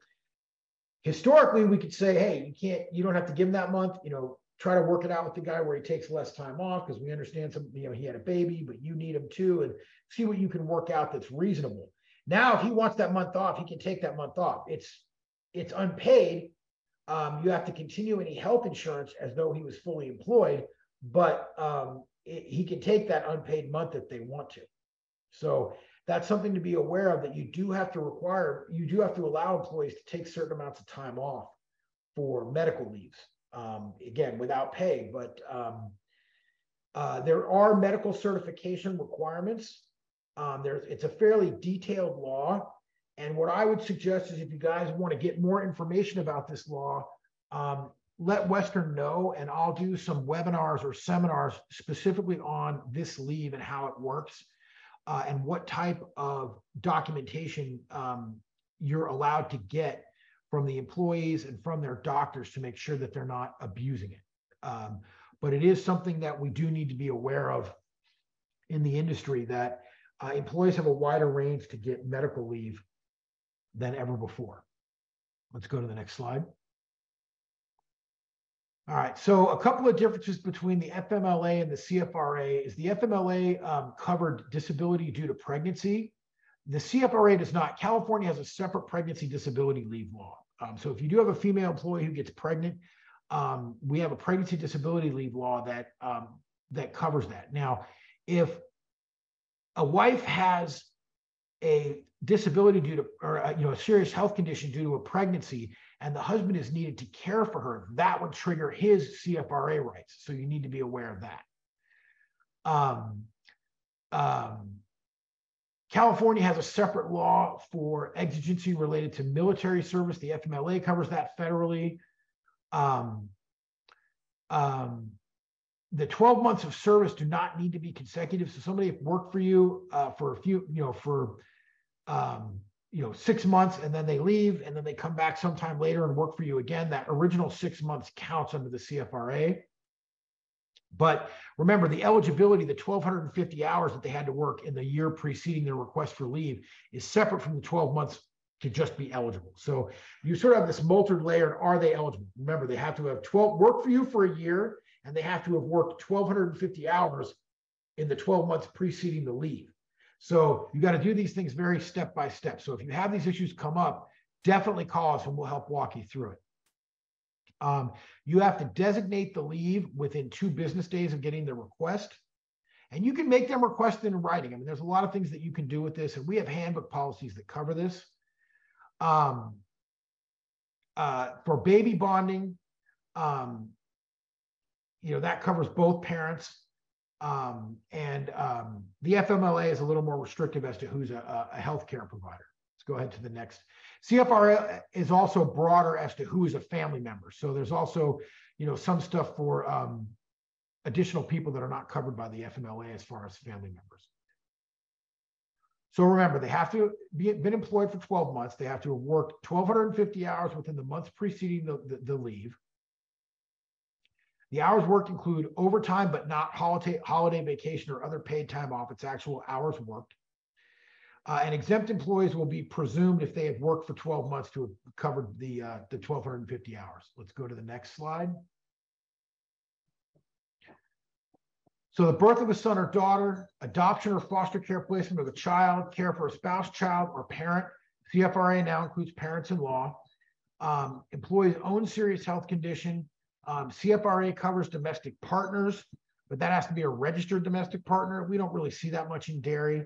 Historically, we could say, Hey, you can't, you don't have to give him that month. You know, try to work it out with the guy where he takes less time off because we understand some, you know, he had a baby, but you need him too, and see what you can work out that's reasonable. Now, if he wants that month off, he can take that month off. It's it's unpaid. Um, you have to continue any health insurance as though he was fully employed, but um, it, he can take that unpaid month if they want to. So that's something to be aware of that you do have to require, you do have to allow employees to take certain amounts of time off for medical leaves. Um, again, without pay, but um, uh, there are medical certification requirements. Um, there's, it's a fairly detailed law. And what I would suggest is if you guys want to get more information about this law, um, let Western know, and I'll do some webinars or seminars specifically on this leave and how it works uh, and what type of documentation um, you're allowed to get from the employees and from their doctors to make sure that they're not abusing it. Um, but it is something that we do need to be aware of in the industry that uh, employees have a wider range to get medical leave than ever before. Let's go to the next slide. All right, so a couple of differences between the FMLA and the CFRA is the FMLA um, covered disability due to pregnancy. The CFRA does not. California has a separate pregnancy disability leave law. Um, so if you do have a female employee who gets pregnant, um, we have a pregnancy disability leave law that um, that covers that. Now, if a wife has a disability due to, or uh, you know, a serious health condition due to a pregnancy, and the husband is needed to care for her, that would trigger his CFRA rights. So you need to be aware of that. Um, um, California has a separate law for exigency related to military service. The FMLA covers that federally. Um, um, the 12 months of service do not need to be consecutive. So somebody worked for you uh, for a few, you know, for um, you know six months, and then they leave, and then they come back sometime later and work for you again. That original six months counts under the CFRA. But remember, the eligibility, the 1,250 hours that they had to work in the year preceding their request for leave, is separate from the 12 months to just be eligible. So you sort of have this multi-layered, are they eligible? Remember, they have to have 12 work for you for a year, and they have to have worked 1,250 hours in the 12 months preceding the leave. So you got to do these things very step by step. So if you have these issues come up, definitely call us and we'll help walk you through it. Um, you have to designate the leave within two business days of getting the request. And you can make them request in writing. I mean, there's a lot of things that you can do with this, and we have handbook policies that cover this. Um, uh, for baby bonding, um, you know, that covers both parents. Um, and um, the FMLA is a little more restrictive as to who's a, a healthcare provider. Let's go ahead to the next. CFR is also broader as to who is a family member. So there's also, you know, some stuff for um, additional people that are not covered by the FMLA as far as family members. So remember, they have to be been employed for 12 months. They have to have worked 1,250 hours within the months preceding the, the, the leave. The hours worked include overtime, but not holiday, holiday vacation or other paid time off. It's actual hours worked. Uh, and exempt employees will be presumed if they have worked for 12 months to have covered the, uh, the 1,250 hours. Let's go to the next slide. So the birth of a son or daughter, adoption or foster care placement of a child, care for a spouse, child, or parent. CFRA now includes parents-in-law. Um, employees' own serious health condition. Um, CFRA covers domestic partners, but that has to be a registered domestic partner. We don't really see that much in dairy.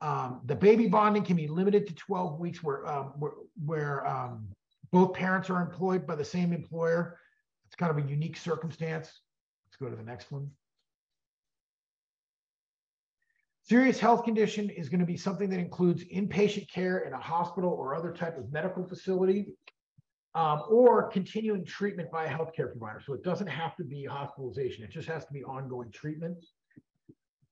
Um, the baby bonding can be limited to 12 weeks where, um, where, where um, both parents are employed by the same employer. It's kind of a unique circumstance. Let's go to the next one. Serious health condition is going to be something that includes inpatient care in a hospital or other type of medical facility, um, or continuing treatment by a healthcare provider. So it doesn't have to be hospitalization. It just has to be ongoing treatment.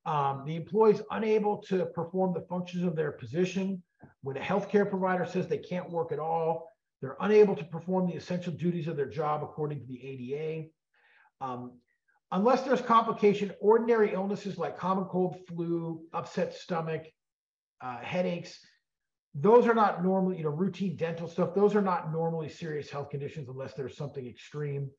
Um, the employee is unable to perform the functions of their position. When a healthcare provider says they can't work at all, they're unable to perform the essential duties of their job according to the ADA. Um, unless there's complication, ordinary illnesses like common cold, flu, upset stomach, uh, headaches, those are not normally, you know, routine dental stuff. Those are not normally serious health conditions unless there's something extreme.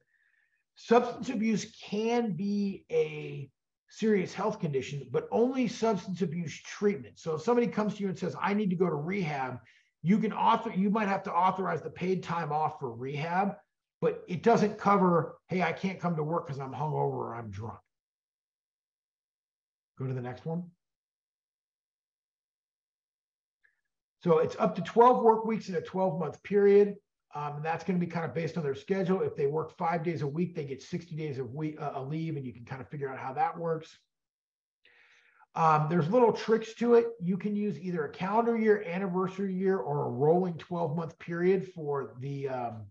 Substance abuse can be a serious health condition, but only substance abuse treatment. So if somebody comes to you and says, I need to go to rehab, you can author, you might have to authorize the paid time off for rehab, but it doesn't cover, hey, I can't come to work because I'm hungover or I'm drunk. Go to the next one. So it's up to 12 work weeks in a 12 month period. Um, and that's going to be kind of based on their schedule. If they work five days a week, they get 60 days of week, uh, a leave, and you can kind of figure out how that works. Um, there's little tricks to it. You can use either a calendar year, anniversary year, or a rolling 12 month period for the um,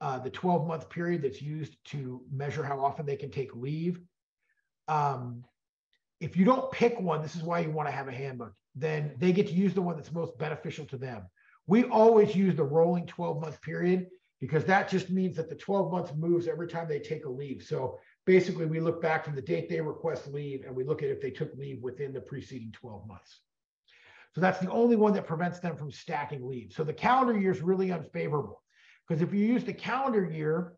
uh, the 12 month period that's used to measure how often they can take leave. Um, if you don't pick one, this is why you want to have a handbook. Then they get to use the one that's most beneficial to them. We always use the rolling 12 month period because that just means that the 12 months moves every time they take a leave. So basically, we look back from the date they request leave and we look at if they took leave within the preceding 12 months. So that's the only one that prevents them from stacking leave. So the calendar year is really unfavorable because if you use the calendar year,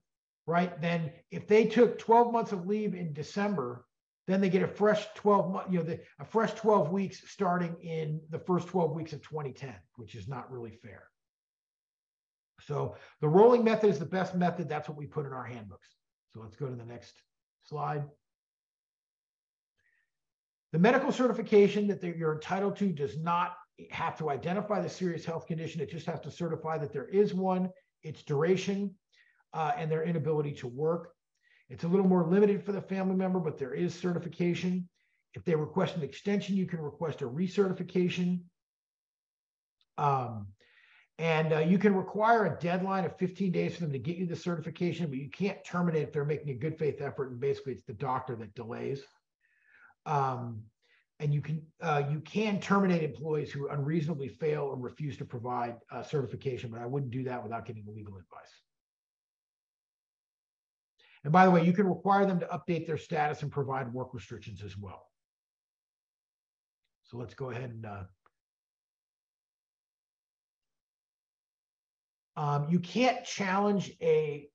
right, then if they took 12 months of leave in December, then they get a fresh 12 month, you know, the, a fresh 12 weeks starting in the first 12 weeks of 2010, which is not really fair. So the rolling method is the best method. That's what we put in our handbooks. So let's go to the next slide. The medical certification that you're entitled to does not have to identify the serious health condition. It just has to certify that there is one, its duration, uh, and their inability to work. It's a little more limited for the family member, but there is certification. if they request an extension, you can request a recertification. Um, and uh, you can require a deadline of 15 days for them to get you the certification, but you can't terminate if they're making a good faith effort. And basically, it's the doctor that delays. Um, and you can uh, you can terminate employees who unreasonably fail or refuse to provide uh, certification, but I wouldn't do that without getting legal advice. And by the way, you can require them to update their status and provide work restrictions as well. So let's go ahead and uh, um, you can't challenge a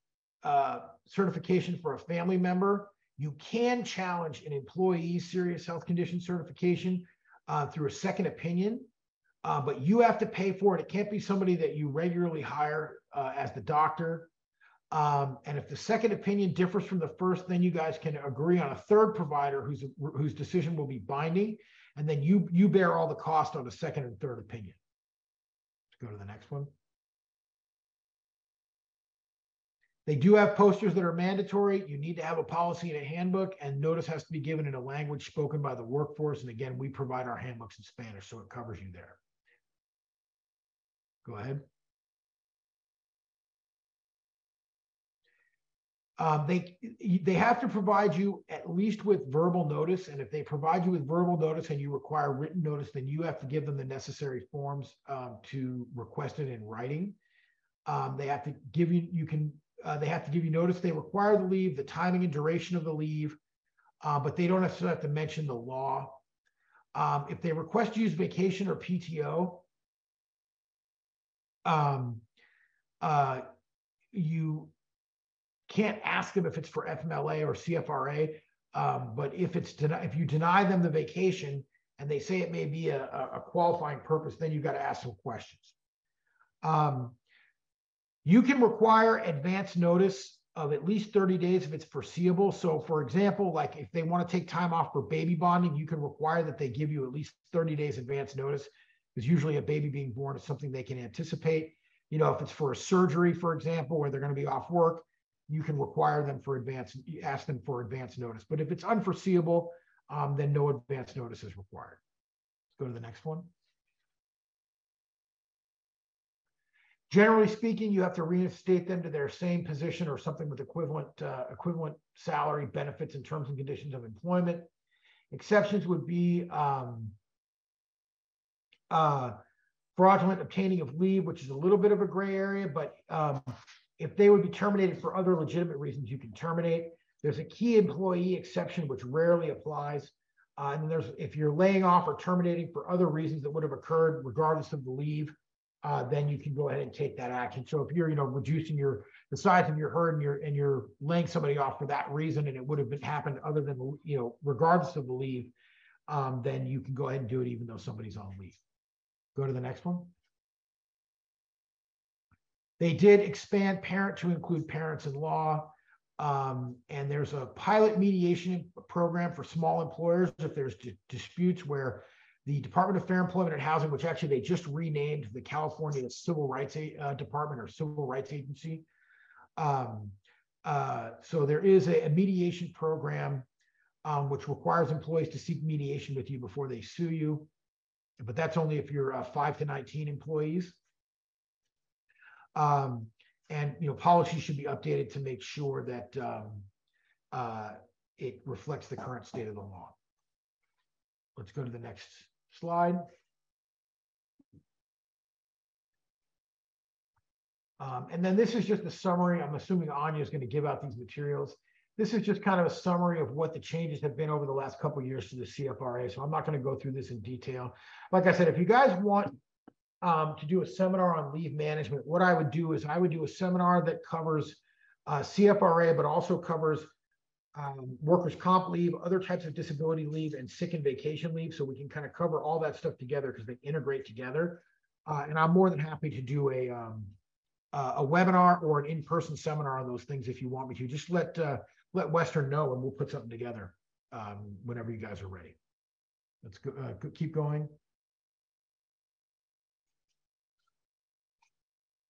uh, certification for a family member. You can challenge an employee's serious health condition certification uh, through a second opinion, uh, but you have to pay for it. It can't be somebody that you regularly hire uh, as the doctor. Um, and if the second opinion differs from the first, then you guys can agree on a third provider whose whose decision will be binding, and then you you bear all the cost on the second and third opinion. Let's go to the next one. They do have posters that are mandatory. You need to have a policy and a handbook, and notice has to be given in a language spoken by the workforce. And again, we provide our handbooks in Spanish, so it covers you there. Go ahead. Um, they they have to provide you at least with verbal notice, and if they provide you with verbal notice and you require written notice, then you have to give them the necessary forms um, to request it in writing. Um, they have to give you you can uh, they have to give you notice they require the leave, the timing and duration of the leave, uh, but they don't necessarily have to mention the law. Um, if they request use vacation or PTO, um, uh, you can't ask them if it's for FMLA or CFRA. Um, but if it's if you deny them the vacation and they say it may be a, a qualifying purpose, then you've got to ask some questions. Um, you can require advance notice of at least 30 days if it's foreseeable. So, for example, like if they want to take time off for baby bonding, you can require that they give you at least 30 days advance notice because usually a baby being born is something they can anticipate. You know, if it's for a surgery, for example, where they're going to be off work, you can require them for advance, ask them for advance notice. But if it's unforeseeable, um, then no advance notice is required. Let's go to the next one. Generally speaking, you have to reinstate them to their same position or something with equivalent uh, equivalent salary, benefits, and terms and conditions of employment. Exceptions would be um, uh, fraudulent obtaining of leave, which is a little bit of a gray area, but um, if they would be terminated for other legitimate reasons, you can terminate. There's a key employee exception, which rarely applies. Uh, and there's if you're laying off or terminating for other reasons that would have occurred regardless of the leave, uh, then you can go ahead and take that action. So if you're, you know, reducing your the size of your herd and you're and you're laying somebody off for that reason, and it would have been happened other than you know, regardless of the leave, um, then you can go ahead and do it even though somebody's on leave. Go to the next one. They did expand parent to include parents in law. Um, and there's a pilot mediation program for small employers if there's disputes where the Department of Fair Employment and Housing, which actually they just renamed the California Civil Rights uh, Department or Civil Rights Agency. Um, uh, so there is a, a mediation program um, which requires employees to seek mediation with you before they sue you, but that's only if you're uh, five to 19 employees. Um, and you know, policies should be updated to make sure that um, uh, it reflects the current state of the law. Let's go to the next slide. Um, and then this is just a summary. I'm assuming Anja is going to give out these materials. This is just kind of a summary of what the changes have been over the last couple years to the CFRA. So I'm not going to go through this in detail. Like I said, if you guys want um, to do a seminar on leave management, what I would do is I would do a seminar that covers uh, CFRA, but also covers um, workers' comp leave, other types of disability leave, and sick and vacation leave. So we can kind of cover all that stuff together because they integrate together. Uh, and I'm more than happy to do a um, uh, a webinar or an in-person seminar on those things if you want me to. Just let uh, let Western know, and we'll put something together um, whenever you guys are ready. Let's go, uh, keep going.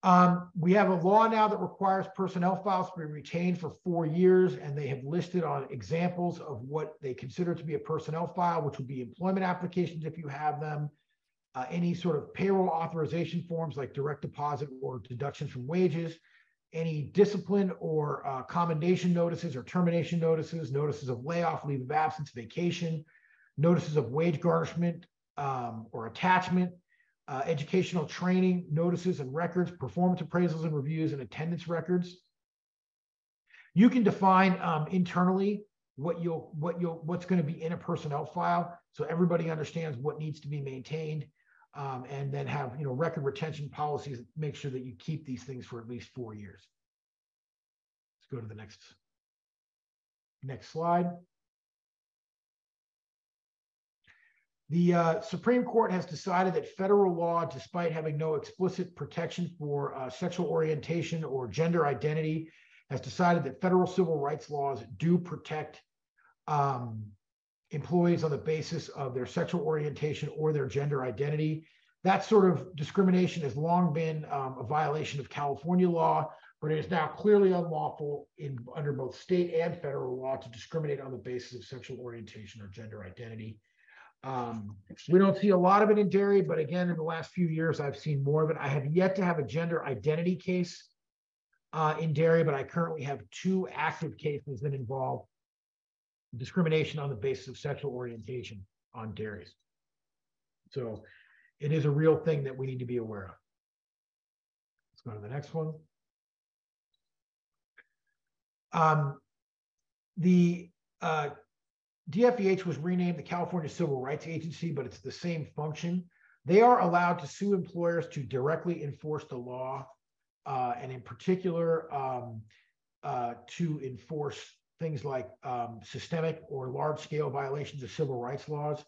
Um, we have a law now that requires personnel files to be retained for four years, and they have listed on examples of what they consider to be a personnel file, which would be employment applications if you have them, uh, any sort of payroll authorization forms like direct deposit or deductions from wages, any discipline or uh, commendation notices or termination notices, notices of layoff, leave of absence, vacation, notices of wage garnishment um, or attachment, uh, educational training, notices and records, performance appraisals and reviews, and attendance records. You can define um, internally what you'll what you'll what's going to be in a personnel file, so everybody understands what needs to be maintained, um, and then have you know record retention policies. Make sure that you keep these things for at least four years. Let's go to the next next slide. The uh, Supreme Court has decided that federal law, despite having no explicit protection for uh, sexual orientation or gender identity, has decided that federal civil rights laws do protect um, employees on the basis of their sexual orientation or their gender identity. That sort of discrimination has long been um, a violation of California law, but it is now clearly unlawful in under both state and federal law to discriminate on the basis of sexual orientation or gender identity. Um, we don't see a lot of it in dairy, but again, in the last few years, I've seen more of it. I have yet to have a gender identity case uh, in dairy, but I currently have two active cases that involve discrimination on the basis of sexual orientation on dairies. So it is a real thing that we need to be aware of. Let's go to the next one. Um, the uh, DFEH was renamed the California Civil Rights Agency, but it's the same function. They are allowed to sue employers to directly enforce the law, uh, and in particular, um, uh, to enforce things like um, systemic or large scale violations of civil rights laws.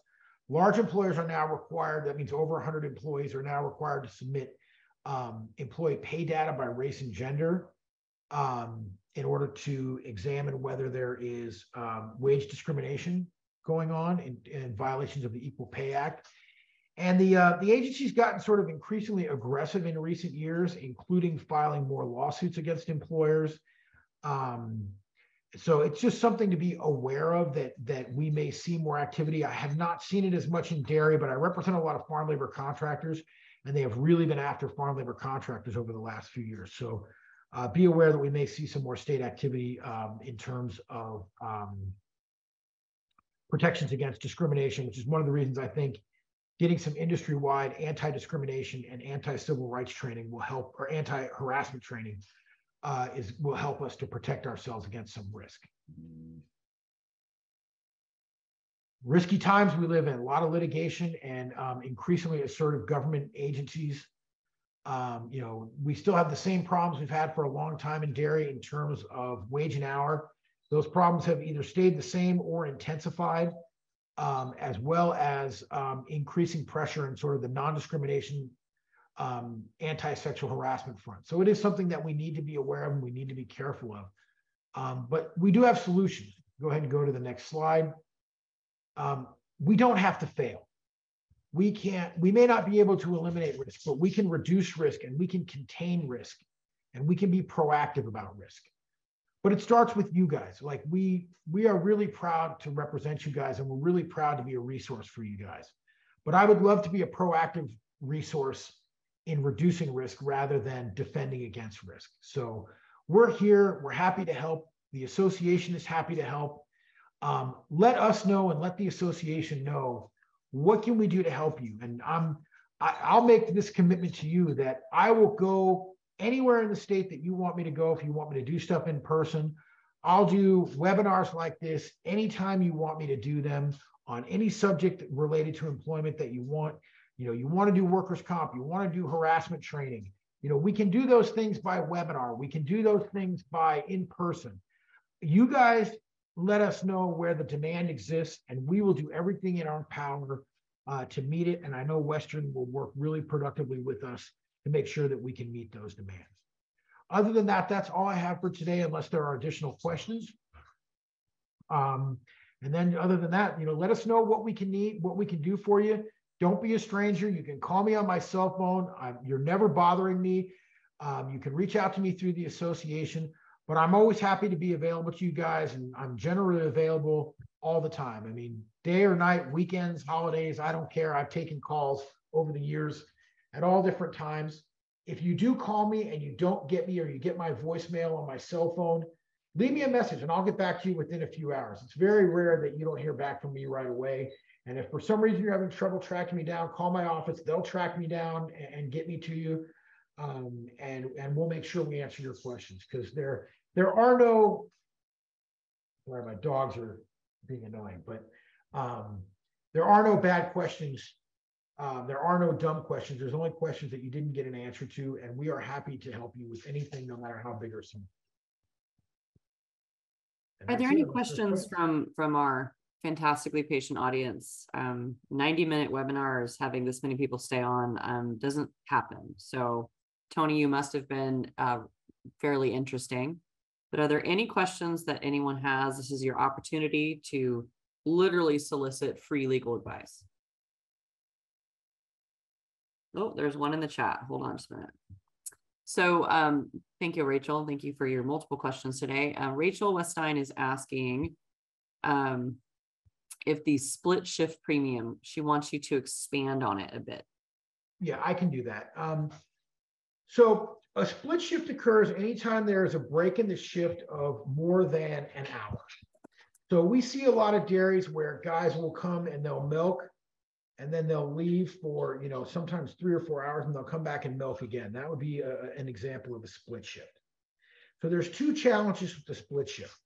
Large employers are now required, that means over 100 employees are now required to submit um, employee pay data by race and gender. Um, in order to examine whether there is um, wage discrimination going on in, violations of the Equal Pay Act. And the uh, the agency's gotten sort of increasingly aggressive in recent years, including filing more lawsuits against employers. Um, so it's just something to be aware of that that we may see more activity. I have not seen it as much in dairy, but I represent a lot of farm labor contractors, and they have really been after farm labor contractors over the last few years. So uh, be aware that we may see some more state activity um, in terms of um, protections against discrimination, which is one of the reasons I think getting some industry-wide anti-discrimination and anti-civil rights training will help, or anti-harassment training uh, is will help us to protect ourselves against some risk. Risky times we live in, a lot of litigation and um, increasingly assertive government agencies um, you know, we still have the same problems we've had for a long time in dairy in terms of wage and hour. Those problems have either stayed the same or intensified, um, as well as um, increasing pressure in sort of the non-discrimination, um, anti-sexual harassment front. So it is something that we need to be aware of and we need to be careful of. Um, but we do have solutions. Go ahead and go to the next slide. Um, we don't have to fail we can't, we may not be able to eliminate risk, but we can reduce risk and we can contain risk and we can be proactive about risk. But it starts with you guys. Like we we are really proud to represent you guys and we're really proud to be a resource for you guys. But I would love to be a proactive resource in reducing risk rather than defending against risk. So we're here, we're happy to help. The association is happy to help. Um, let us know and let the association know what can we do to help you? And I'm I, I'll make this commitment to you that I will go anywhere in the state that you want me to go if you want me to do stuff in person. I'll do webinars like this anytime you want me to do them on any subject related to employment that you want. You know, you want to do workers' comp, you want to do harassment training. You know, we can do those things by webinar, we can do those things by in person. You guys let us know where the demand exists, and we will do everything in our power uh, to meet it. And I know Western will work really productively with us to make sure that we can meet those demands. Other than that, that's all I have for today, unless there are additional questions. Um, and then other than that, you know, let us know what we can need, what we can do for you. Don't be a stranger. You can call me on my cell phone. I'm, you're never bothering me. Um, you can reach out to me through the association, but I'm always happy to be available to you guys, and I'm generally available all the time. I mean, day or night, weekends, holidays, I don't care. I've taken calls over the years at all different times. If you do call me and you don't get me or you get my voicemail on my cell phone, leave me a message and I'll get back to you within a few hours. It's very rare that you don't hear back from me right away. And if for some reason you're having trouble tracking me down, call my office. They'll track me down and, get me to you. Um, and and we'll make sure we answer your questions because there there are no sorry, my dogs are being annoying, but um, there are no bad questions. Um, there are no dumb questions. There's only questions that you didn't get an answer to, and we are happy to help you with anything, no matter how big or small. And Are there any questions from, from our fantastically patient audience? Um, ninety minute webinars, having this many people stay on, um, doesn't happen. So Tony, you must have been, uh, fairly interesting. But are there any questions that anyone has? This is your opportunity to literally solicit free legal advice. Oh, there's one in the chat. Hold on just a minute. So um, thank you, Rachel. Thank you for your multiple questions today. Uh, Rachel Westine is asking um, if the split shift premium, she wants you to expand on it a bit. Yeah, I can do that. Um, so a split shift occurs anytime there is a break in the shift of more than an hour. So we see a lot of dairies where guys will come and they'll milk and then they'll leave for, you know, sometimes three or four hours and they'll come back and milk again. That would be a, an example of a split shift. So there's two challenges with the split shift.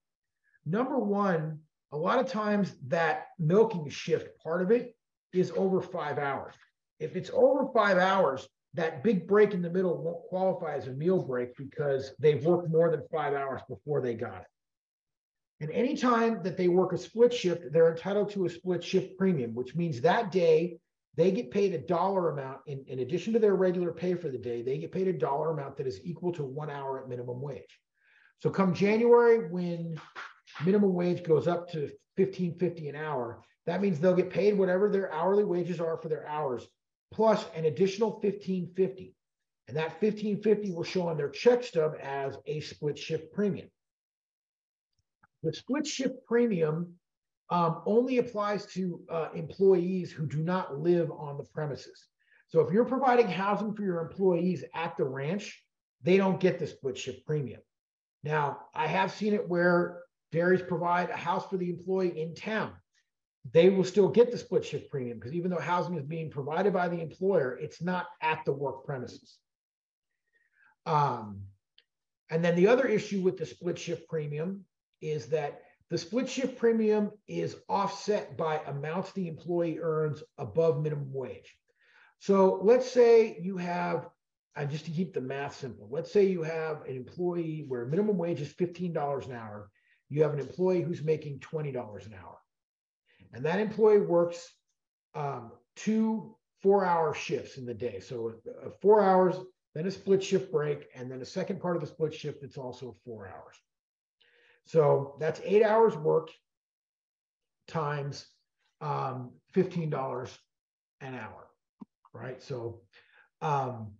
Number one, a lot of times that milking shift part of it is over five hours. If it's over five hours, that big break in the middle won't qualify as a meal break because they've worked more than five hours before they got it. And anytime that they work a split shift, they're entitled to a split shift premium, which means that day they get paid a dollar amount in, in addition to their regular pay for the day, they get paid a dollar amount that is equal to one hour at minimum wage. So come January, when minimum wage goes up to 1550 an hour, that means they'll get paid whatever their hourly wages are for their hours, plus an additional 1550. And that 1550 will show on their check stub as a split shift premium. The split shift premium um, only applies to uh, employees who do not live on the premises. So if you're providing housing for your employees at the ranch, they don't get the split shift premium. Now, I have seen it where dairies provide a house for the employee in town. They will still get the split shift premium because even though housing is being provided by the employer, it's not at the work premises. Um, and then the other issue with the split shift premium is that the split shift premium is offset by amounts the employee earns above minimum wage. So let's say you have, and just to keep the math simple, let's say you have an employee where minimum wage is $15 an hour. You have an employee who's making $20 an hour. And that employee works um, two four hour shifts in the day. So uh, four hours, then a split shift break, and then a second part of the split shift that's also four hours. So that's eight hours worked times um, $15 an hour, right? So um,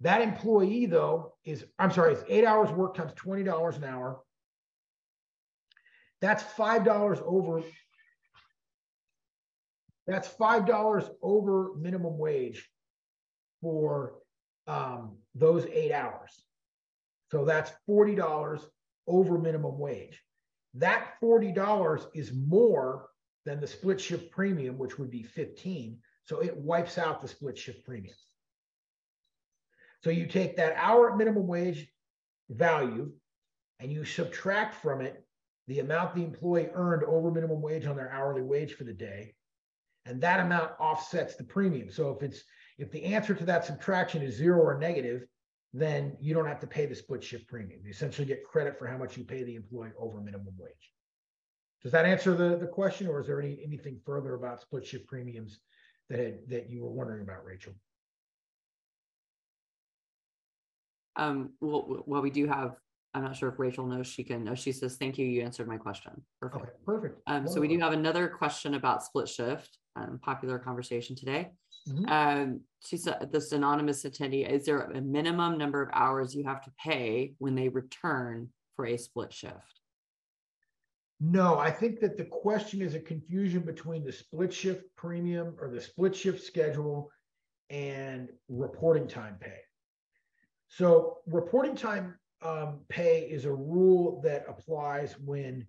that employee, though, is I'm sorry, it's eight hours work times $20 an hour. That's $5 over. That's $5 over minimum wage for um, those eight hours. So that's $40 over minimum wage. That $40 is more than the split shift premium, which would be 15. So it wipes out the split shift premium. So you take that hour minimum wage value and you subtract from it the amount the employee earned over minimum wage on their hourly wage for the day. And that amount offsets the premium. So if it's if the answer to that subtraction is zero or negative, then you don't have to pay the split shift premium. You essentially get credit for how much you pay the employee over minimum wage. Does that answer the, the question, or is there any anything further about split shift premiums that had, that you were wondering about, Rachel? Um, well, well, we do have, I'm not sure if Rachel knows she can, no, she says, thank you, you answered my question. Perfect. Okay, perfect. Um, so we do have another question about split shift. Um, popular conversation today. Mhm. Um, she said, this anonymous attendee, is there a minimum number of hours you have to pay when they return for a split shift? No, I think that the question is a confusion between the split shift premium or the split shift schedule and reporting time pay. So reporting time um, pay is a rule that applies when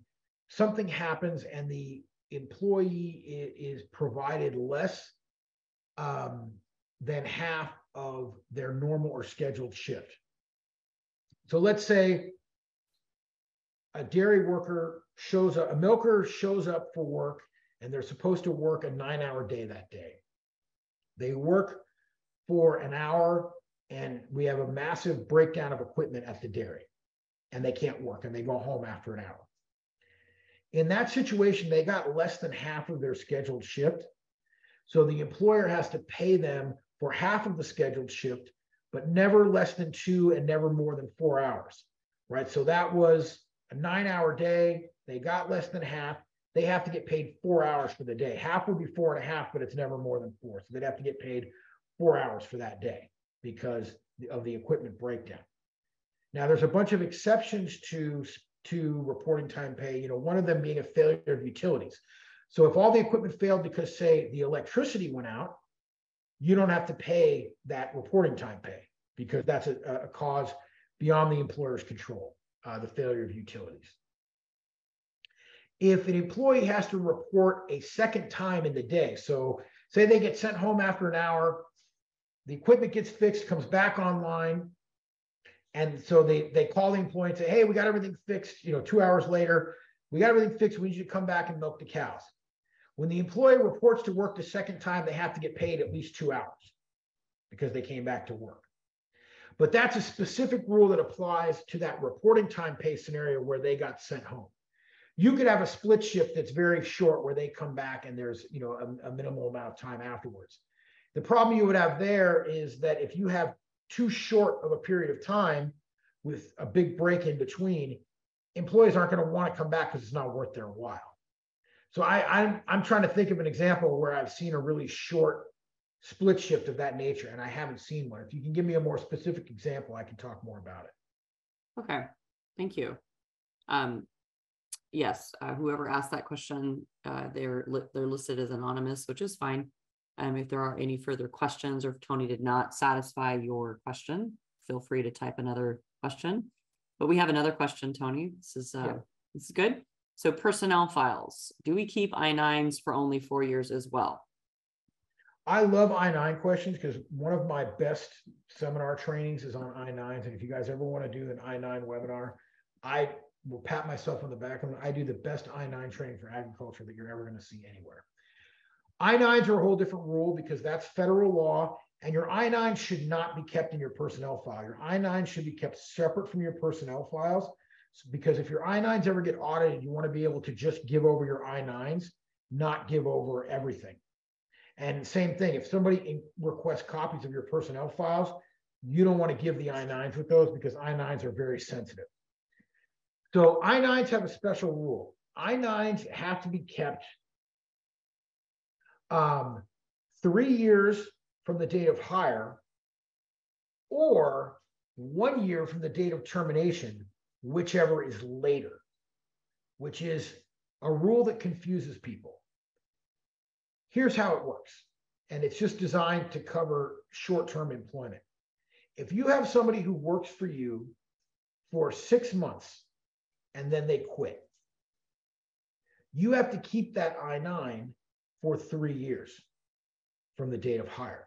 something happens and the employee is provided less um, than half of their normal or scheduled shift. So let's say a dairy worker shows up, a milker shows up for work and they're supposed to work a nine hour day that day. They work for an hour and we have a massive breakdown of equipment at the dairy and they can't work and they go home after an hour. In that situation, they got less than half of their scheduled shift. So the employer has to pay them for half of the scheduled shift, but never less than two and never more than four hours, right? So that was a nine hour day. They got less than half. They have to get paid four hours for the day. Half would be four and a half, but it's never more than four. So they'd have to get paid four hours for that day because of the equipment breakdown. Now, there's a bunch of exceptions to, to reporting time pay, you know, one of them being a failure of utilities. So if all the equipment failed because, say, the electricity went out, you don't have to pay that reporting time pay because that's a, a cause beyond the employer's control, uh, the failure of utilities. If an employee has to report a second time in the day, so say they get sent home after an hour, the equipment gets fixed, comes back online, and so they they call the employee and say, "Hey, we got everything fixed." You know, two hours later, we got everything fixed. We need you to come back and milk the cows. When the employee reports to work the second time, they have to get paid at least two hours because they came back to work. But that's a specific rule that applies to that reporting time pay scenario where they got sent home. You could have a split shift that's very short where they come back and there's you know a, a minimal amount of time afterwards. The problem you would have there is that if you have too short of a period of time with a big break in between, employees aren't going to want to come back because it's not worth their while. So I, I'm I'm trying to think of an example where I've seen a really short split shift of that nature, and I haven't seen one. If you can give me a more specific example, I can talk more about it. Okay, thank you. Um, yes, uh, whoever asked that question, uh, they're li- they're listed as anonymous, which is fine. Um, if there are any further questions or if Tony did not satisfy your question, feel free to type another question. But we have another question, Tony. This is uh, Yeah. this is good. So personnel files, do we keep I nines for only four years as well? I love I-9 questions because one of my best seminar trainings is on I-9s. And if you guys ever want to do an I-9 webinar, I will pat myself on the back I do the best I-9 training for agriculture that you're ever going to see anywhere. I-9s are a whole different rule because that's federal law and your I-9 should not be kept in your personnel file. Your I-9 should be kept separate from your personnel files because if your I-9s ever get audited, you want to be able to just give over your I-9s, not give over everything. And same thing, if somebody requests copies of your personnel files, you don't want to give the I-9s with those because I-9s are very sensitive. So I-9s have a special rule. I-9s have to be kept um, three years from the date of hire or one year from the date of termination, whichever is later, which is a rule that confuses people here's how it works. And it's just designed to cover short term employment. If you have somebody who works for you for six months and then they quit, you have to keep that I 9 for three years from the date of hire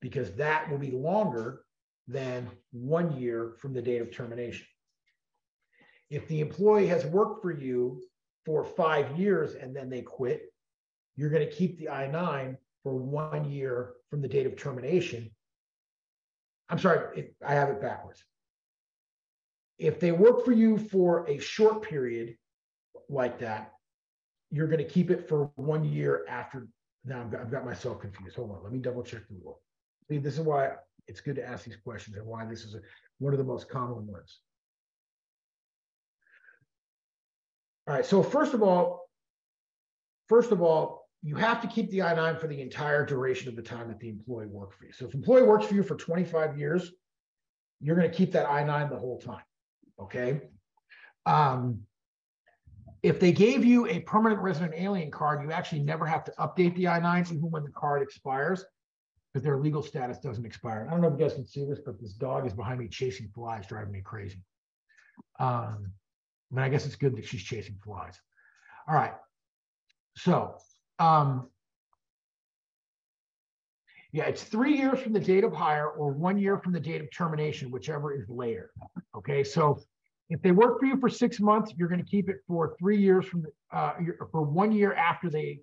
because that will be longer than one year from the date of termination. If the employee has worked for you for five years and then they quit, you're going to keep the I 9 for one year from the date of termination. I'm sorry, I have it backwards. If they work for you for a short period like that, you're going to keep it for one year after. Now I've got, I've got myself confused. Hold on, let me double check the rule. See, this is why it's good to ask these questions and why this is a, one of the most common ones. All right, so first of all, first of all, you have to keep the I-9 for the entire duration of the time that the employee worked for you. So if employee works for you for 25 years, you're going to keep that I-9 the whole time. Okay. Um, if they gave you a permanent resident alien card, you actually never have to update the I-9 even when the card expires because their legal status doesn't expire. I don't know if you guys can see this, but this dog is behind me chasing flies, driving me crazy. Um, I mean, I guess it's good that she's chasing flies. All right. So, um, yeah, it's three years from the date of hire or one year from the date of termination, whichever is later. Okay, so if they work for you for six months, you're going to keep it for three years from uh, for one year after they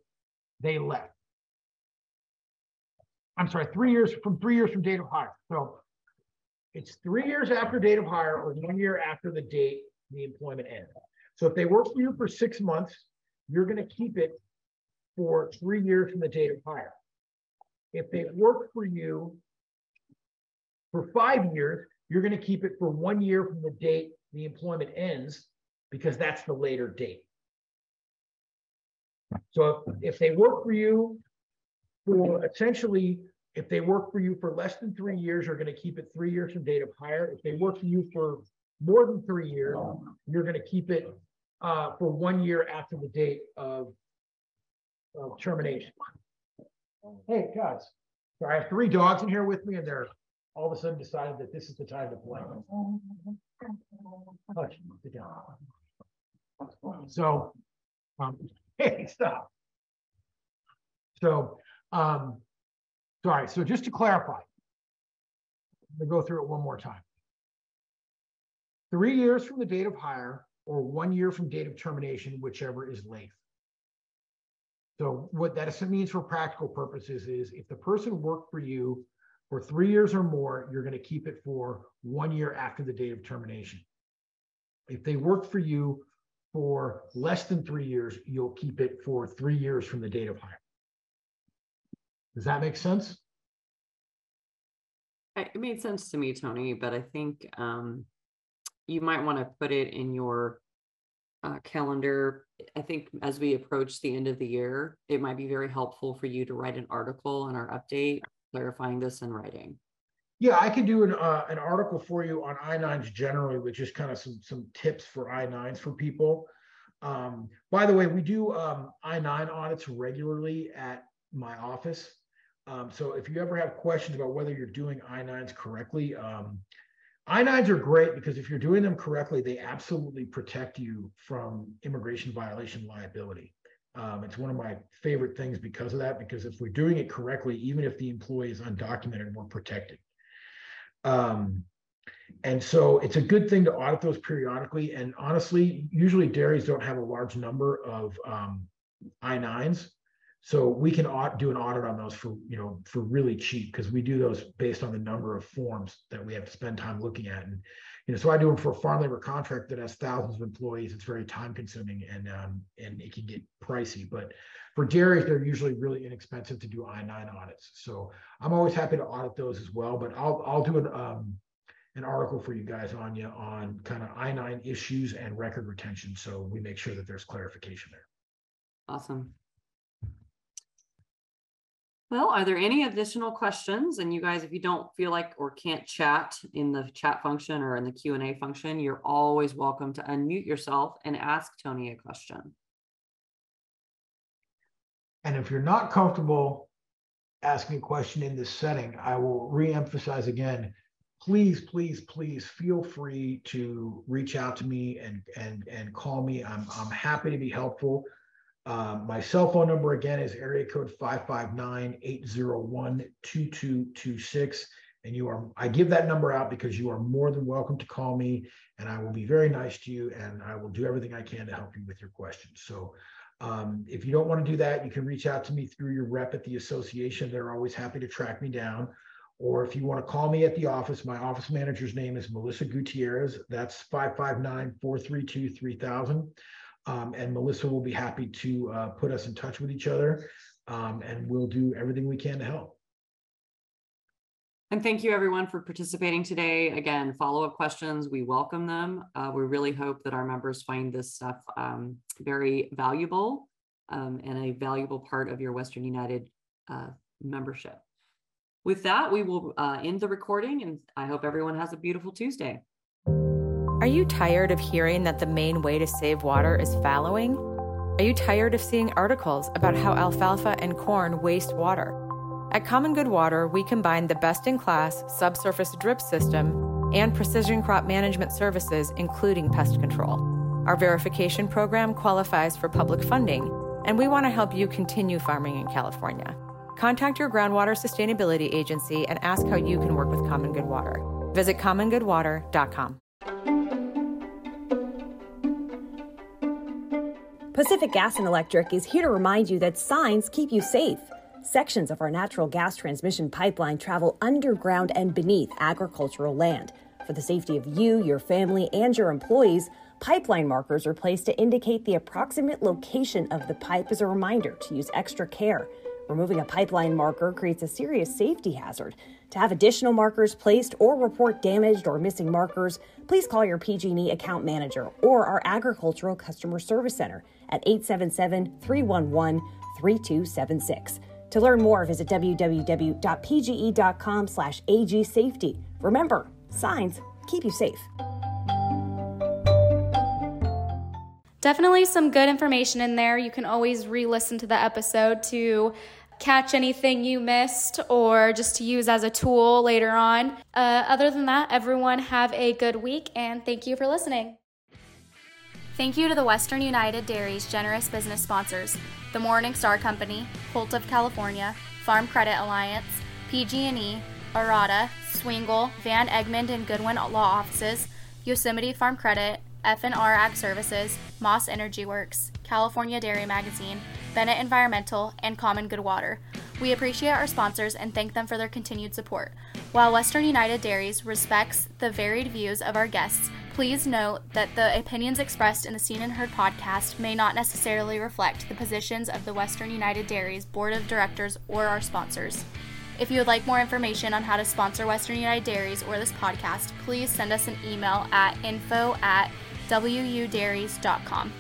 they left. I'm sorry, three years from three years from date of hire. So it's three years after date of hire or one year after the date the employment ends. So if they work for you for six months, you're going to keep it for three years from the date of hire. If they work for you for five years, you're going to keep it for one year from the date the employment ends because that's the later date. So if, if they work for you for essentially, if they work for you for less than three years, you're going to keep it three years from date of hire. If they work for you for more than three years, you're going to keep it uh, for one year after the date of, of termination. Hey, guys, so I have three dogs in here with me, and they're all of a sudden decided that this is the time to play. Hush, sit down. So, um, hey, stop. So, um, sorry. So just to clarify, I'm gonna go through it one more time. Three years from the date of hire or one year from date of termination, whichever is late. So what that means for practical purposes is if the person worked for you for three years or more, you're going to keep it for one year after the date of termination. If they work for you for less than three years, you'll keep it for three years from the date of hire. Does that make sense? It made sense to me, Tony, but I think um, you might want to put it in your uh, calendar. I think as we approach the end of the year, it might be very helpful for you to write an article in our update clarifying this in writing. Yeah, I could do an uh, an article for you on I-9s generally with just kind of some some tips for I-9s for people. Um, by the way, we do um, I-9 audits regularly at my office. Um, so if you ever have questions about whether you're doing I-9s correctly, um, I-9s are great because if you're doing them correctly, they absolutely protect you from immigration violation liability. Um, it's one of my favorite things because of that, because if we're doing it correctly, even if the employee is undocumented, we're protected. Um, and so it's a good thing to audit those periodically. And honestly, usually dairies don't have a large number of um, I-9s. So we can do an audit on those for, you know, for really cheap because we do those based on the number of forms that we have to spend time looking at. And, you know, so I do them for a farm labor contract that has thousands of employees. It's very time consuming and, um, and it can get pricey, but for dairies, they're usually really inexpensive to do I-9 audits. So I'm always happy to audit those as well, but I'll, I'll do an, um, an article for you guys on you on kind of I-9 issues and record retention. So we make sure that there's clarification there. Awesome. Well, are there any additional questions? And you guys, if you don't feel like or can't chat in the chat function or in the Q&A function, you're always welcome to unmute yourself and ask Tony a question. And if you're not comfortable asking a question in this setting, I will re-emphasize again, please, please, please feel free to reach out to me and and and call me. I'm I'm happy to be helpful. Um, my cell phone number again is area code 559-801-2226. And you are, I give that number out because you are more than welcome to call me and I will be very nice to you and I will do everything I can to help you with your questions. So um, if you don't want to do that, you can reach out to me through your rep at the association. They're always happy to track me down. Or if you want to call me at the office, my office manager's name is Melissa Gutierrez. That's 559 432 3000. Um, and Melissa will be happy to uh, put us in touch with each other, um, and we'll do everything we can to help. And thank you everyone for participating today. Again, follow-up questions, we welcome them. Uh, we really hope that our members find this stuff um, very valuable. um, and a valuable part of your Western United uh, membership. With that, we will uh, end the recording, and I hope everyone has a beautiful Tuesday. Are you tired of hearing that the main way to save water is fallowing? Are you tired of seeing articles about how alfalfa and corn waste water? At Common Good Water, we combine the best in class subsurface drip system and precision crop management services, including pest control. Our verification program qualifies for public funding, and we want to help you continue farming in California. Contact your groundwater sustainability agency and ask how you can work with Common Good Water. Visit commongoodwater.com. Pacific Gas and Electric is here to remind you that signs keep you safe. Sections of our natural gas transmission pipeline travel underground and beneath agricultural land. For the safety of you, your family, and your employees, pipeline markers are placed to indicate the approximate location of the pipe as a reminder to use extra care. Removing a pipeline marker creates a serious safety hazard. To have additional markers placed or report damaged or missing markers, please call your PG&E account manager or our agricultural customer service center at 877-311-3276. To learn more, visit www.pge.com/agsafety. Remember, signs keep you safe. Definitely some good information in there. You can always re listen to the episode to catch anything you missed or just to use as a tool later on. Uh, other than that, everyone have a good week and thank you for listening. Thank you to the Western United Dairies generous business sponsors, the Morning Star Company, Holt of California, Farm Credit Alliance, PG&E, Arada, Swingle, Van Egmond and Goodwin Law Offices, Yosemite Farm Credit, FNR Ag Services, Moss Energy Works, California Dairy Magazine, Bennett Environmental, and Common Good Water. We appreciate our sponsors and thank them for their continued support. While Western United Dairies respects the varied views of our guests, please note that the opinions expressed in the Seen and Heard podcast may not necessarily reflect the positions of the Western United Dairies Board of Directors or our sponsors. If you would like more information on how to sponsor Western United Dairies or this podcast, please send us an email at info at wudairies.com.